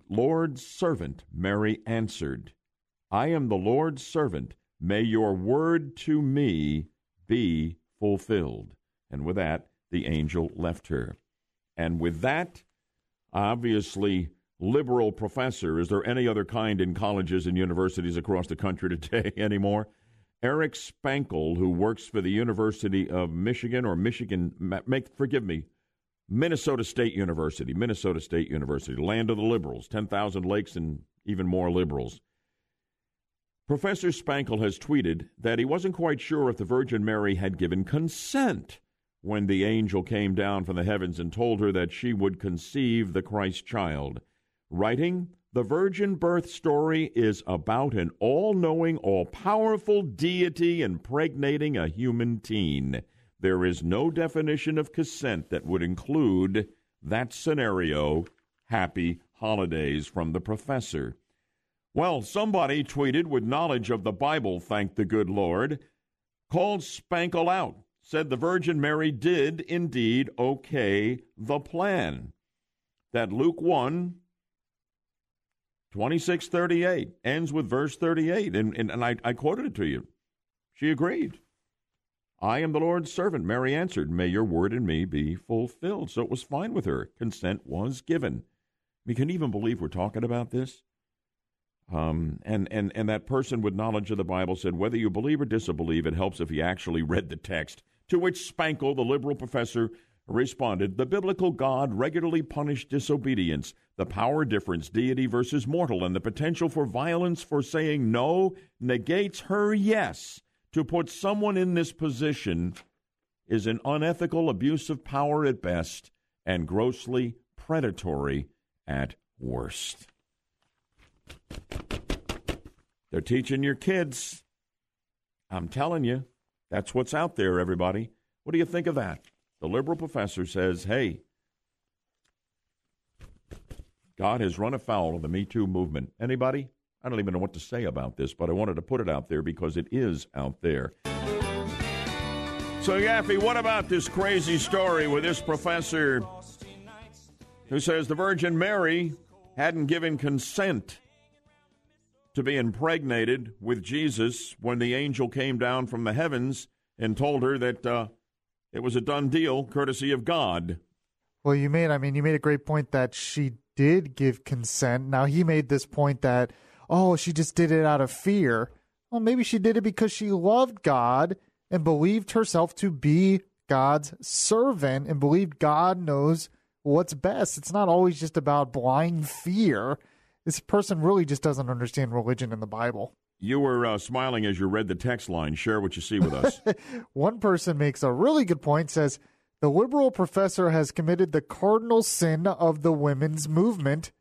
Lord's servant, Mary answered. I am the Lord's servant. May your word to me be fulfilled. And with that, the angel left her. And with that, obviously, liberal professor, is there any other kind in colleges and universities across the country <laughs> today anymore? Eric Spankel, who works for the University of Michigan or Michigan, make forgive me, Minnesota State University, Minnesota State University, land of the liberals, 10,000 lakes and even more liberals. Professor Spankel has tweeted that he wasn't quite sure if the Virgin Mary had given consent when the angel came down from the heavens and told her that she would conceive the Christ child. Writing, the virgin birth story is about an all knowing, all powerful deity impregnating a human teen. There is no definition of consent that would include that scenario. Happy holidays from the professor. Well, somebody tweeted with knowledge of the Bible, thank the good Lord, called Spankel out, said the Virgin Mary did indeed okay the plan. That Luke 1, 2638 ends with verse 38, and, and, and I, I quoted it to you. She agreed. I am the Lord's servant, Mary answered. May your word in me be fulfilled. So it was fine with her. Consent was given. We can even believe we're talking about this. Um, and, and, and that person with knowledge of the Bible said, whether you believe or disbelieve, it helps if you actually read the text. To which Spankel, the liberal professor, responded, The biblical God regularly punished disobedience, the power difference, deity versus mortal, and the potential for violence for saying no negates her yes. To put someone in this position is an unethical abuse of power at best and grossly predatory at worst. They're teaching your kids. I'm telling you, that's what's out there, everybody. What do you think of that? The liberal professor says, hey, God has run afoul of the Me Too movement. Anybody? I don't even know what to say about this, but I wanted to put it out there because it is out there. So, Yaffee, what about this crazy story with this professor who says the Virgin Mary hadn't given consent to be impregnated with Jesus when the angel came down from the heavens and told her that uh, it was a done deal, courtesy of God. Well, you made, I mean, you made a great point that she did give consent. Now, he made this point that, oh, she just did it out of fear. Well, maybe she did it because she loved God and believed herself to be God's servant and believed God knows what's best. It's not always just about blind fear. This person really just doesn't understand religion in the Bible. You were uh, smiling as you read the text line. Share what you see with us. <laughs> One person makes a really good point, says, the liberal professor has committed the cardinal sin of the women's movement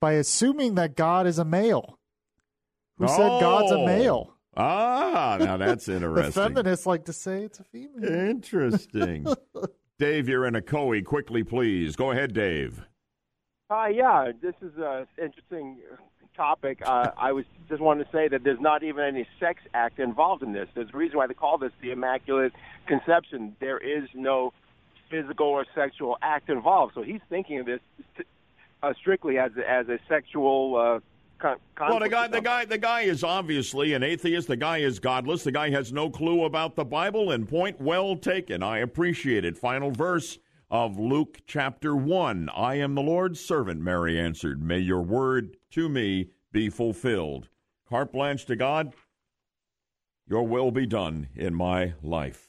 by assuming that God is a male. Who said God's a Oh. male? Ah, now <laughs> that's the interesting. feminists like to say it's a female. Interesting. <laughs> Dave, you're in Ocoee. Quickly, please. Go ahead, Dave. Uh, yeah, this is an interesting topic. Uh, I was just wanted to say that there's not even any sex act involved in this. There's a reason why they call this the Immaculate Conception. There is no physical or sexual act involved. So he's thinking of this uh, strictly as a, as a sexual uh, con- Well, the guy, the guy, the guy is obviously an atheist. The guy is godless. The guy has no clue about the Bible. And point well taken. I appreciate it. Final verse of Luke chapter one. I am the Lord's servant. Mary answered, "May your word to me be fulfilled." Carte blanche to God. Your will be done in my life.